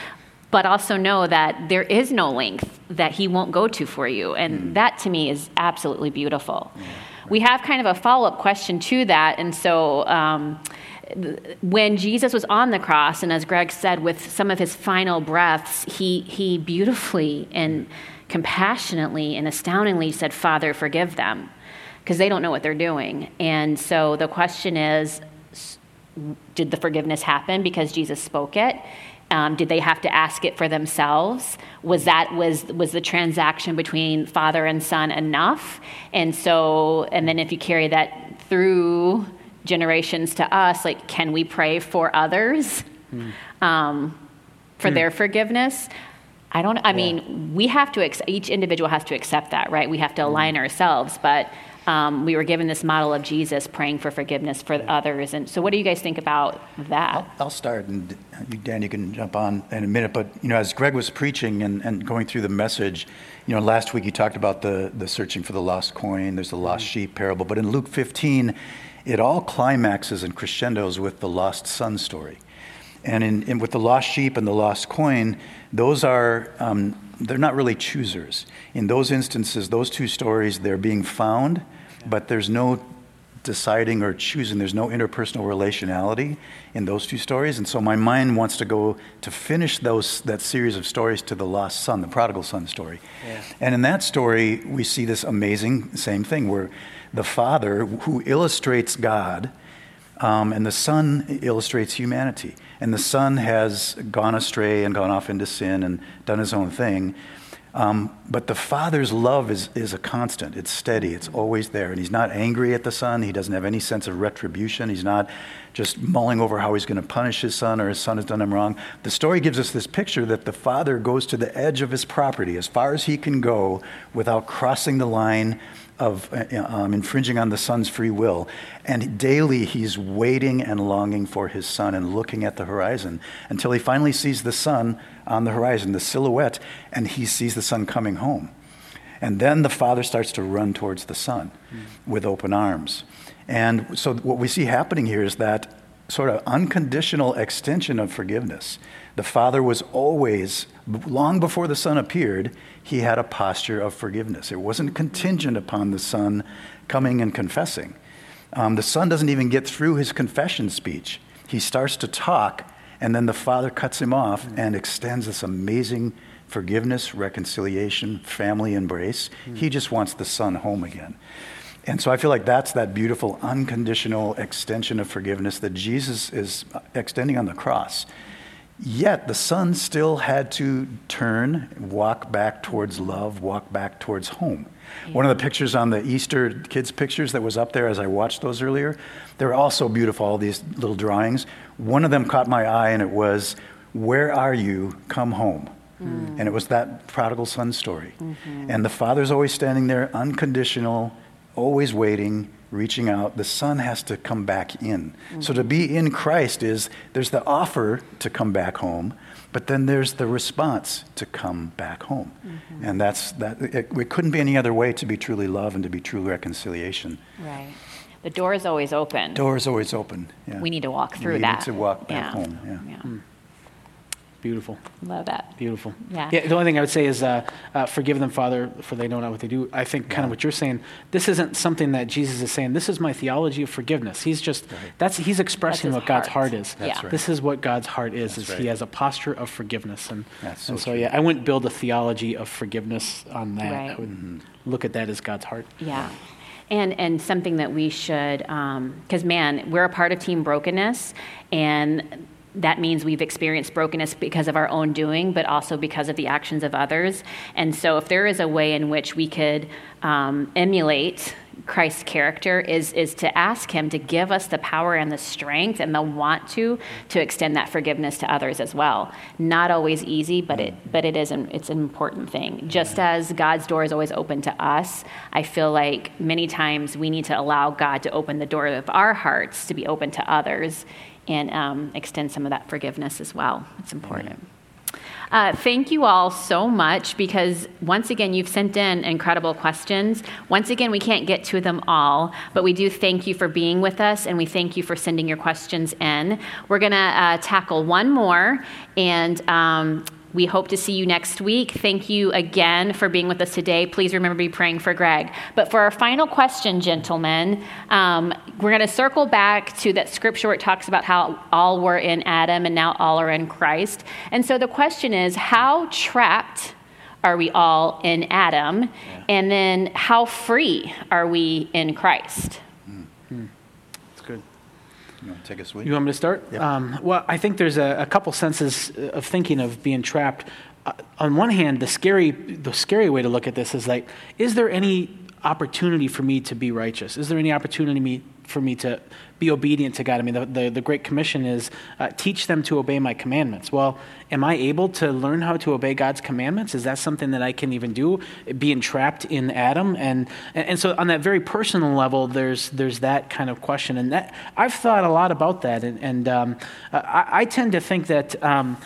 but also know that there is no length that he won't go to for you. And mm. that to me is absolutely beautiful. Mm. We have kind of a follow up question to that. And so, um, when Jesus was on the cross, and as Greg said, with some of his final breaths, he, he beautifully and compassionately and astoundingly said, Father, forgive them, because they don't know what they're doing. And so the question is, did the forgiveness happen because Jesus spoke it? Um, did they have to ask it for themselves? Was that was was the transaction between father and son enough? And so, and then if you carry that through generations to us, like, can we pray for others mm. um, for mm. their forgiveness? I don't. I yeah. mean, we have to. Each individual has to accept that, right? We have to align mm. ourselves, but um, we were given this model of Jesus praying for forgiveness for others. And so, what do you guys think about that? I'll, I'll start, and you, Dan, you can jump on in a minute. But you know, as Greg was preaching and, and going through the message, you know, last week he talked about the the searching for the lost coin. There's the lost sheep parable, but in Luke 15, it all climaxes and crescendos with the lost son story. And in, in, with the lost sheep and the lost coin, those are, um, they're not really choosers. In those instances, those two stories, they're being found, but there's no deciding or choosing. There's no interpersonal relationality in those two stories. And so my mind wants to go to finish those, that series of stories to the lost son, the prodigal son story. Yeah. And in that story, we see this amazing same thing where the father, who illustrates God, um, and the son illustrates humanity. And the son has gone astray and gone off into sin and done his own thing. Um, but the father's love is, is a constant. It's steady. It's always there. And he's not angry at the son. He doesn't have any sense of retribution. He's not just mulling over how he's going to punish his son or his son has done him wrong. The story gives us this picture that the father goes to the edge of his property as far as he can go without crossing the line of uh, um, infringing on the son's free will. And daily he's waiting and longing for his son and looking at the horizon until he finally sees the son on the horizon, the silhouette, and he sees the son coming home. And then the father starts to run towards the son mm. with open arms. And so what we see happening here is that sort of unconditional extension of forgiveness. The father was always, long before the son appeared, he had a posture of forgiveness. It wasn't contingent upon the son coming and confessing. Um, the son doesn't even get through his confession speech. He starts to talk, and then the father cuts him off and extends this amazing forgiveness, reconciliation, family embrace. Hmm. He just wants the son home again. And so I feel like that's that beautiful unconditional extension of forgiveness that Jesus is extending on the cross. Yet the son still had to turn, walk back towards love, walk back towards home. Yeah. One of the pictures on the Easter kids' pictures that was up there as I watched those earlier, they were all so beautiful, all these little drawings. One of them caught my eye, and it was, Where are you? Come home. Mm. And it was that prodigal son story. Mm-hmm. And the father's always standing there, unconditional, always waiting, reaching out, the son has to come back in. Mm-hmm. So to be in Christ is there's the offer to come back home, but then there's the response to come back home. Mm-hmm. And that's that it, it, couldn't be any other way to be truly love and to be true reconciliation. Right. The door is always open. Door is always open. Yeah. We need to walk through we that. We need to walk back yeah. home. Yeah. yeah. Mm. Beautiful. Love that. Beautiful. Yeah. yeah. The only thing I would say is, uh, uh, forgive them, Father, for they know not what they do. I think kind yeah. of what you're saying. This isn't something that Jesus is saying. This is my theology of forgiveness. He's just right. that's he's expressing that's what God's heart is. That's yeah. Right. This is what God's heart is. That's is right. he has a posture of forgiveness, and so and so true. yeah, I wouldn't build a theology of forgiveness on that. Right. I would mm-hmm. look at that as God's heart. Yeah. And, and something that we should, because um, man, we're a part of Team Brokenness, and that means we've experienced brokenness because of our own doing, but also because of the actions of others. And so, if there is a way in which we could um, emulate Christ's character, is is to ask Him to give us the power and the strength and the want to to extend that forgiveness to others as well. Not always easy, but it but it is an, it's an important thing. Just as God's door is always open to us, I feel like many times we need to allow God to open the door of our hearts to be open to others and um, extend some of that forgiveness as well. It's important. Uh, thank you all so much because once again, you've sent in incredible questions. Once again, we can't get to them all, but we do thank you for being with us and we thank you for sending your questions in. We're going to uh, tackle one more, and um, we hope to see you next week. Thank you again for being with us today. Please remember to be praying for Greg. But for our final question, gentlemen, um, we're going to circle back to that scripture where it talks about how all were in Adam and now all are in Christ. And so the question is how trapped are we all in Adam? Yeah. And then how free are we in Christ? You want to take a swing? You want me to start? Yep. Um, well, I think there's a, a, couple senses of thinking of being trapped. Uh, on one hand, the scary, the scary way to look at this is like, is there any opportunity for me to be righteous? Is there any opportunity me, for me to be obedient to God. I mean, the, the, the Great Commission is uh, teach them to obey my commandments. Well, am I able to learn how to obey God's commandments? Is that something that I can even do, being trapped in Adam? And, and so, on that very personal level, there's, there's that kind of question. And that, I've thought a lot about that. And, and um, I, I, tend to think that. Um,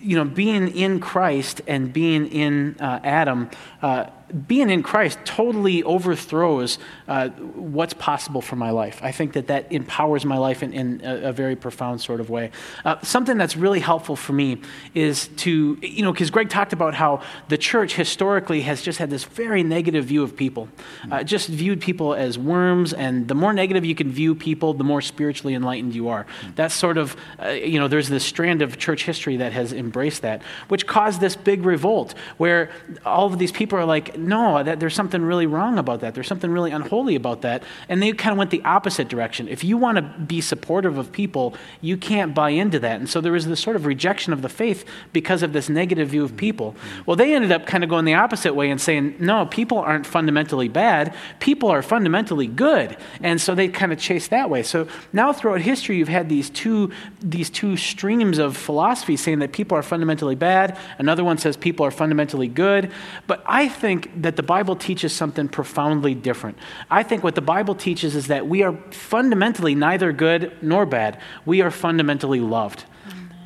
you know, being in Christ and being in uh, Adam, uh, being in Christ totally overthrows uh, what's possible for my life. I think that that empowers my life in, in a, a, very profound sort of way. Uh, something that's really helpful for me is to, you know, because Greg talked about how the church historically has just had this very negative view of people, uh, just viewed people as worms, and the more negative you can view people, the more spiritually enlightened you are. That's sort of, uh, you know, there's this strand of church history that has embraced that, which caused this big revolt where all of these people are like, no, that, there's something really wrong about that. There's something really unholy about that. And they kind of went the opposite direction. If you want to be supportive of people, you can't buy into that. And so there was this sort of rejection of the faith because of this negative view of people. Mm-hmm. Well, they ended up kind of going the opposite way and saying, no, people aren't fundamentally bad. People are fundamentally good. And so they kind of chased that way. So now throughout history, you've had these two, these two streams of philosophy saying that people are fundamentally bad. Another one says people are fundamentally good. But I think that the Bible teaches something profoundly different. I think what the Bible teaches is that we are fundamentally neither good nor bad. We are fundamentally loved.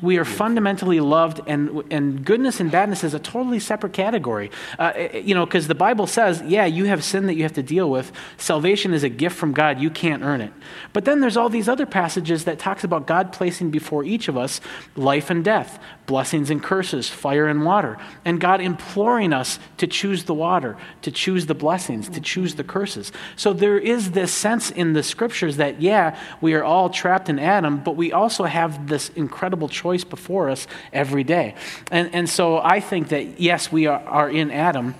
We are fundamentally loved, and, and goodness and badness is a totally separate category. Uh, you know, because the Bible says, yeah, you have sin that you have to deal with. Salvation is a gift from God. You can't earn it. But then there's all these other passages that talks about God placing before each of us life and death, blessings and curses, fire and water, and God imploring us to choose the water, to choose the blessings, to choose the curses. So there is this sense in the scriptures that, yeah, we are all trapped in Adam, but we also have this incredible choice before us every day. And, and so I think that, yes, we are, are in Adam.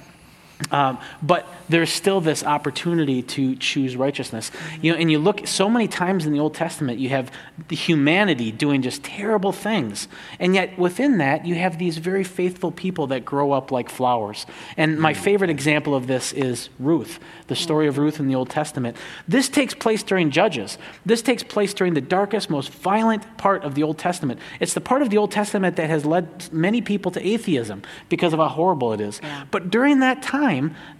Um, but there's still this opportunity to choose righteousness. You know, and you look so many times in the Old Testament, you have the humanity doing just terrible things, and yet within that, you have these very faithful people that grow up like flowers. And my favorite example of this is Ruth, the story of Ruth in the Old Testament. This takes place during Judges. This takes place during the darkest, most violent part of the Old Testament. It's the part of the Old Testament that has led many people to atheism because of how horrible it is. But during that time,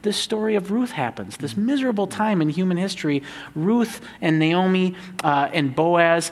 this story of Ruth happens. This miserable time in human history, Ruth and Naomi uh, and Boaz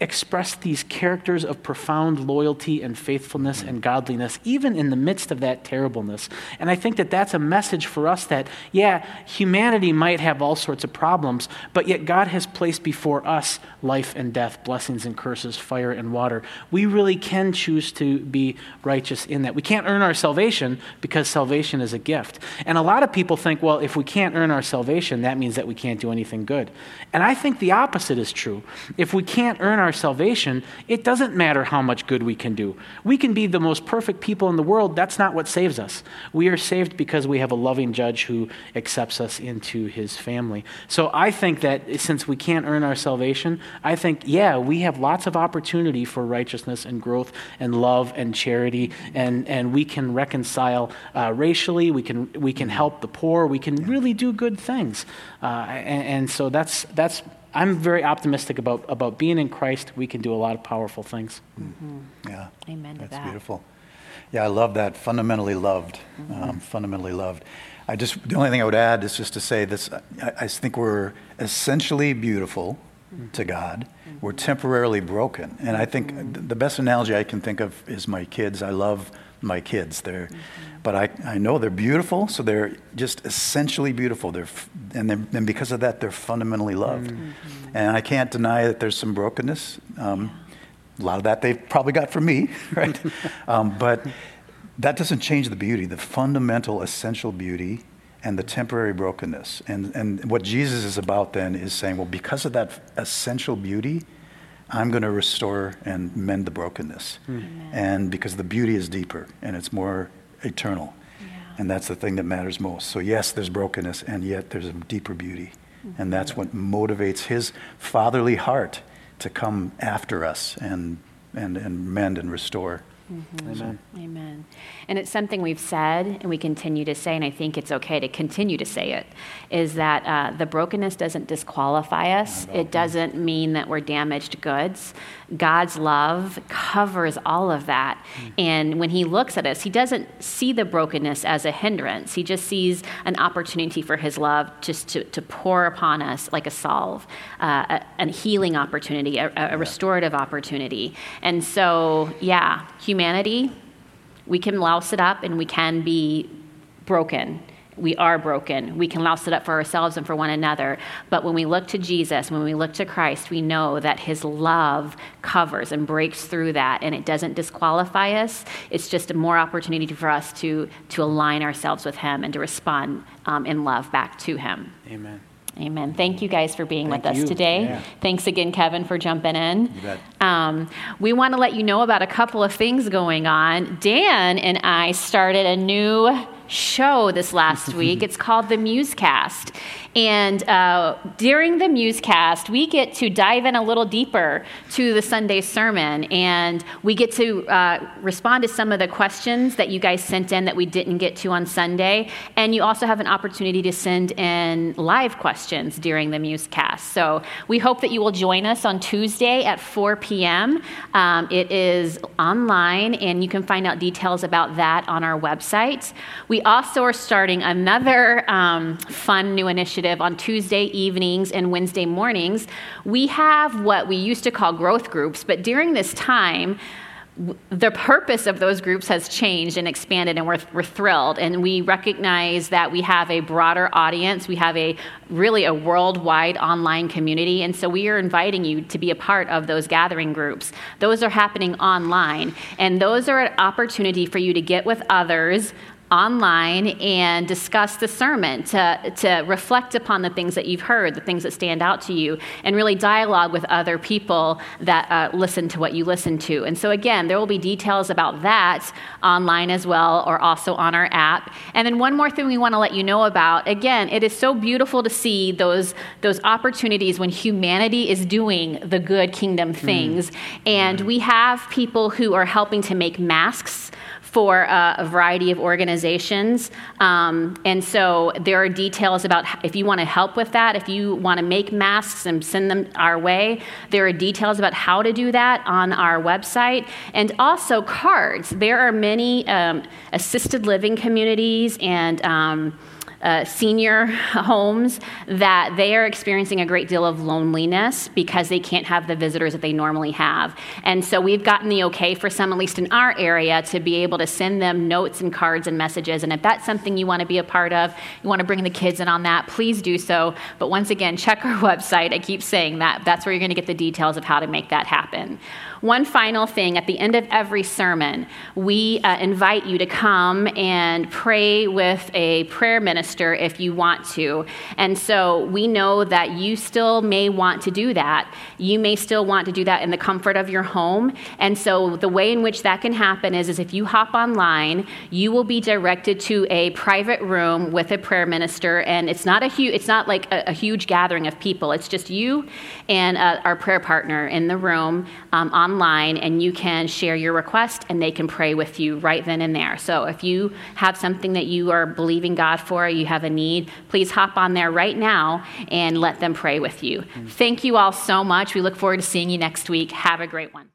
express these characters of profound loyalty and faithfulness and godliness, even in the midst of that terribleness. And I think that that's a message for us that, yeah, humanity might have all sorts of problems, but yet God has placed before us life and death, blessings and curses, fire and water. We really can choose to be righteous in that. We can't earn our salvation because salvation is a gift. And a lot of people think, well, if we can't earn our salvation, that means that we can't do anything good. And I think the opposite is true. If we can't earn our our salvation, it doesn't matter how much good we can do. We can be the most perfect people in the world. That's not what saves us. We are saved because we have a loving judge who accepts us into his family. So I think that since we can't earn our salvation, I think, yeah, we have lots of opportunity for righteousness and growth and love and charity, and, and we can reconcile uh, racially, we can, we can help the poor, we can really do good things. Uh, and, and so that's, that's I'm very optimistic about, about being in Christ. We can do a lot of powerful things. Mm-hmm. Yeah. Amen That's that. beautiful. Yeah, I love that. Fundamentally loved. Mm-hmm. Um, fundamentally loved. I just, the only thing I would add is just to say this I, I think we're essentially beautiful mm-hmm. to God. We're temporarily broken. And I think mm-hmm. the best analogy I can think of is my kids. I love my kids. They're, mm-hmm. But I, I know they're beautiful, so they're just essentially beautiful. They're, and, they're, and because of that, they're fundamentally loved. Mm-hmm. And I can't deny that there's some brokenness. Um, a lot of that they've probably got from me, right? um, but that doesn't change the beauty, the fundamental, essential beauty and the temporary brokenness. And, and what Jesus is about then is saying, well, because of that essential beauty, I'm going to restore and mend the brokenness. Mm. And because the beauty is deeper and it's more eternal. Yeah. And that's the thing that matters most. So, yes, there's brokenness, and yet there's a deeper beauty. Mm-hmm. And that's what motivates his fatherly heart to come after us and, and, and mend and restore. Amen. Amen. And it's something we've said and we continue to say, and I think it's okay to continue to say it, is that uh, the brokenness doesn't disqualify us. It doesn't mean that we're damaged goods. God's love covers all of that. And when He looks at us, He doesn't see the brokenness as a hindrance. He just sees an opportunity for His love just to, to pour upon us like a salve, uh, a, a healing opportunity, a, a restorative opportunity. And so, yeah, humanity, we can louse it up and we can be broken. We are broken. We can louse it up for ourselves and for one another. But when we look to Jesus, when we look to Christ, we know that his love covers and breaks through that and it doesn't disqualify us. It's just a more opportunity for us to, to align ourselves with him and to respond um, in love back to him. Amen. Amen. Thank you guys for being Thank with us you. today. Yeah. Thanks again, Kevin, for jumping in. You bet. Um, we want to let you know about a couple of things going on. Dan and I started a new show this last week. It's called the Musecast. And uh, during the Musecast, we get to dive in a little deeper to the Sunday sermon, and we get to uh, respond to some of the questions that you guys sent in that we didn't get to on Sunday. And you also have an opportunity to send in live questions during the Musecast. So we hope that you will join us on Tuesday at 4 p.m. Um, it is online, and you can find out details about that on our website. We also are starting another um, fun new initiative on Tuesday evenings and Wednesday mornings. We have what we used to call growth groups, but during this time, the purpose of those groups has changed and expanded, and we're, we're thrilled. And we recognize that we have a broader audience. We have a really a worldwide online community, and so we are inviting you to be a part of those gathering groups. Those are happening online, and those are an opportunity for you to get with others online and discuss the sermon, to, to reflect upon the things that you've heard, the things that stand out to you, and really dialogue with other people that uh, listen to what you listen to. And so, again, there will be details about that online as well, or also on our app. And then, one more thing we want to let you know about again, it is so beautiful to see those, those opportunities when humanity is doing the good kingdom things. And we have people who are helping to make masks for uh, a variety of organizations. Um, and so there are details about if you want to help with that, if you want to make masks and send them our way, there are details about how to do that on our website. And also cards. There are many um, assisted living communities and um, uh, senior homes that they are experiencing a great deal of loneliness because they can't have the visitors that they normally have. And so we've gotten the okay for some, at least in our area, to be able to send them notes and cards and messages. And if that's something you want to be a part of, you want to bring the kids in on that, please do so. But once again, check our website. I keep saying that. That's where you're going to get the details of how to make that happen. One final thing at the end of every sermon, we uh, invite you to come and pray with a prayer minister if you want to. And so we know that you still may want to do that. You may still want to do that in the comfort of your home. And so the way in which that can happen is, is if you hop online, you will be directed to a private room with a prayer minister. And it's not a huge, it's not like a, a huge gathering of people. It's just you and uh, our prayer partner in the room um, online, and you can share your request, and they can pray with you right then and there. So if you have something that you are believing God for, you have a need, please hop on there right now and let them pray with you. Mm. Thank you all so much. We look forward to seeing you next week. Have a great one.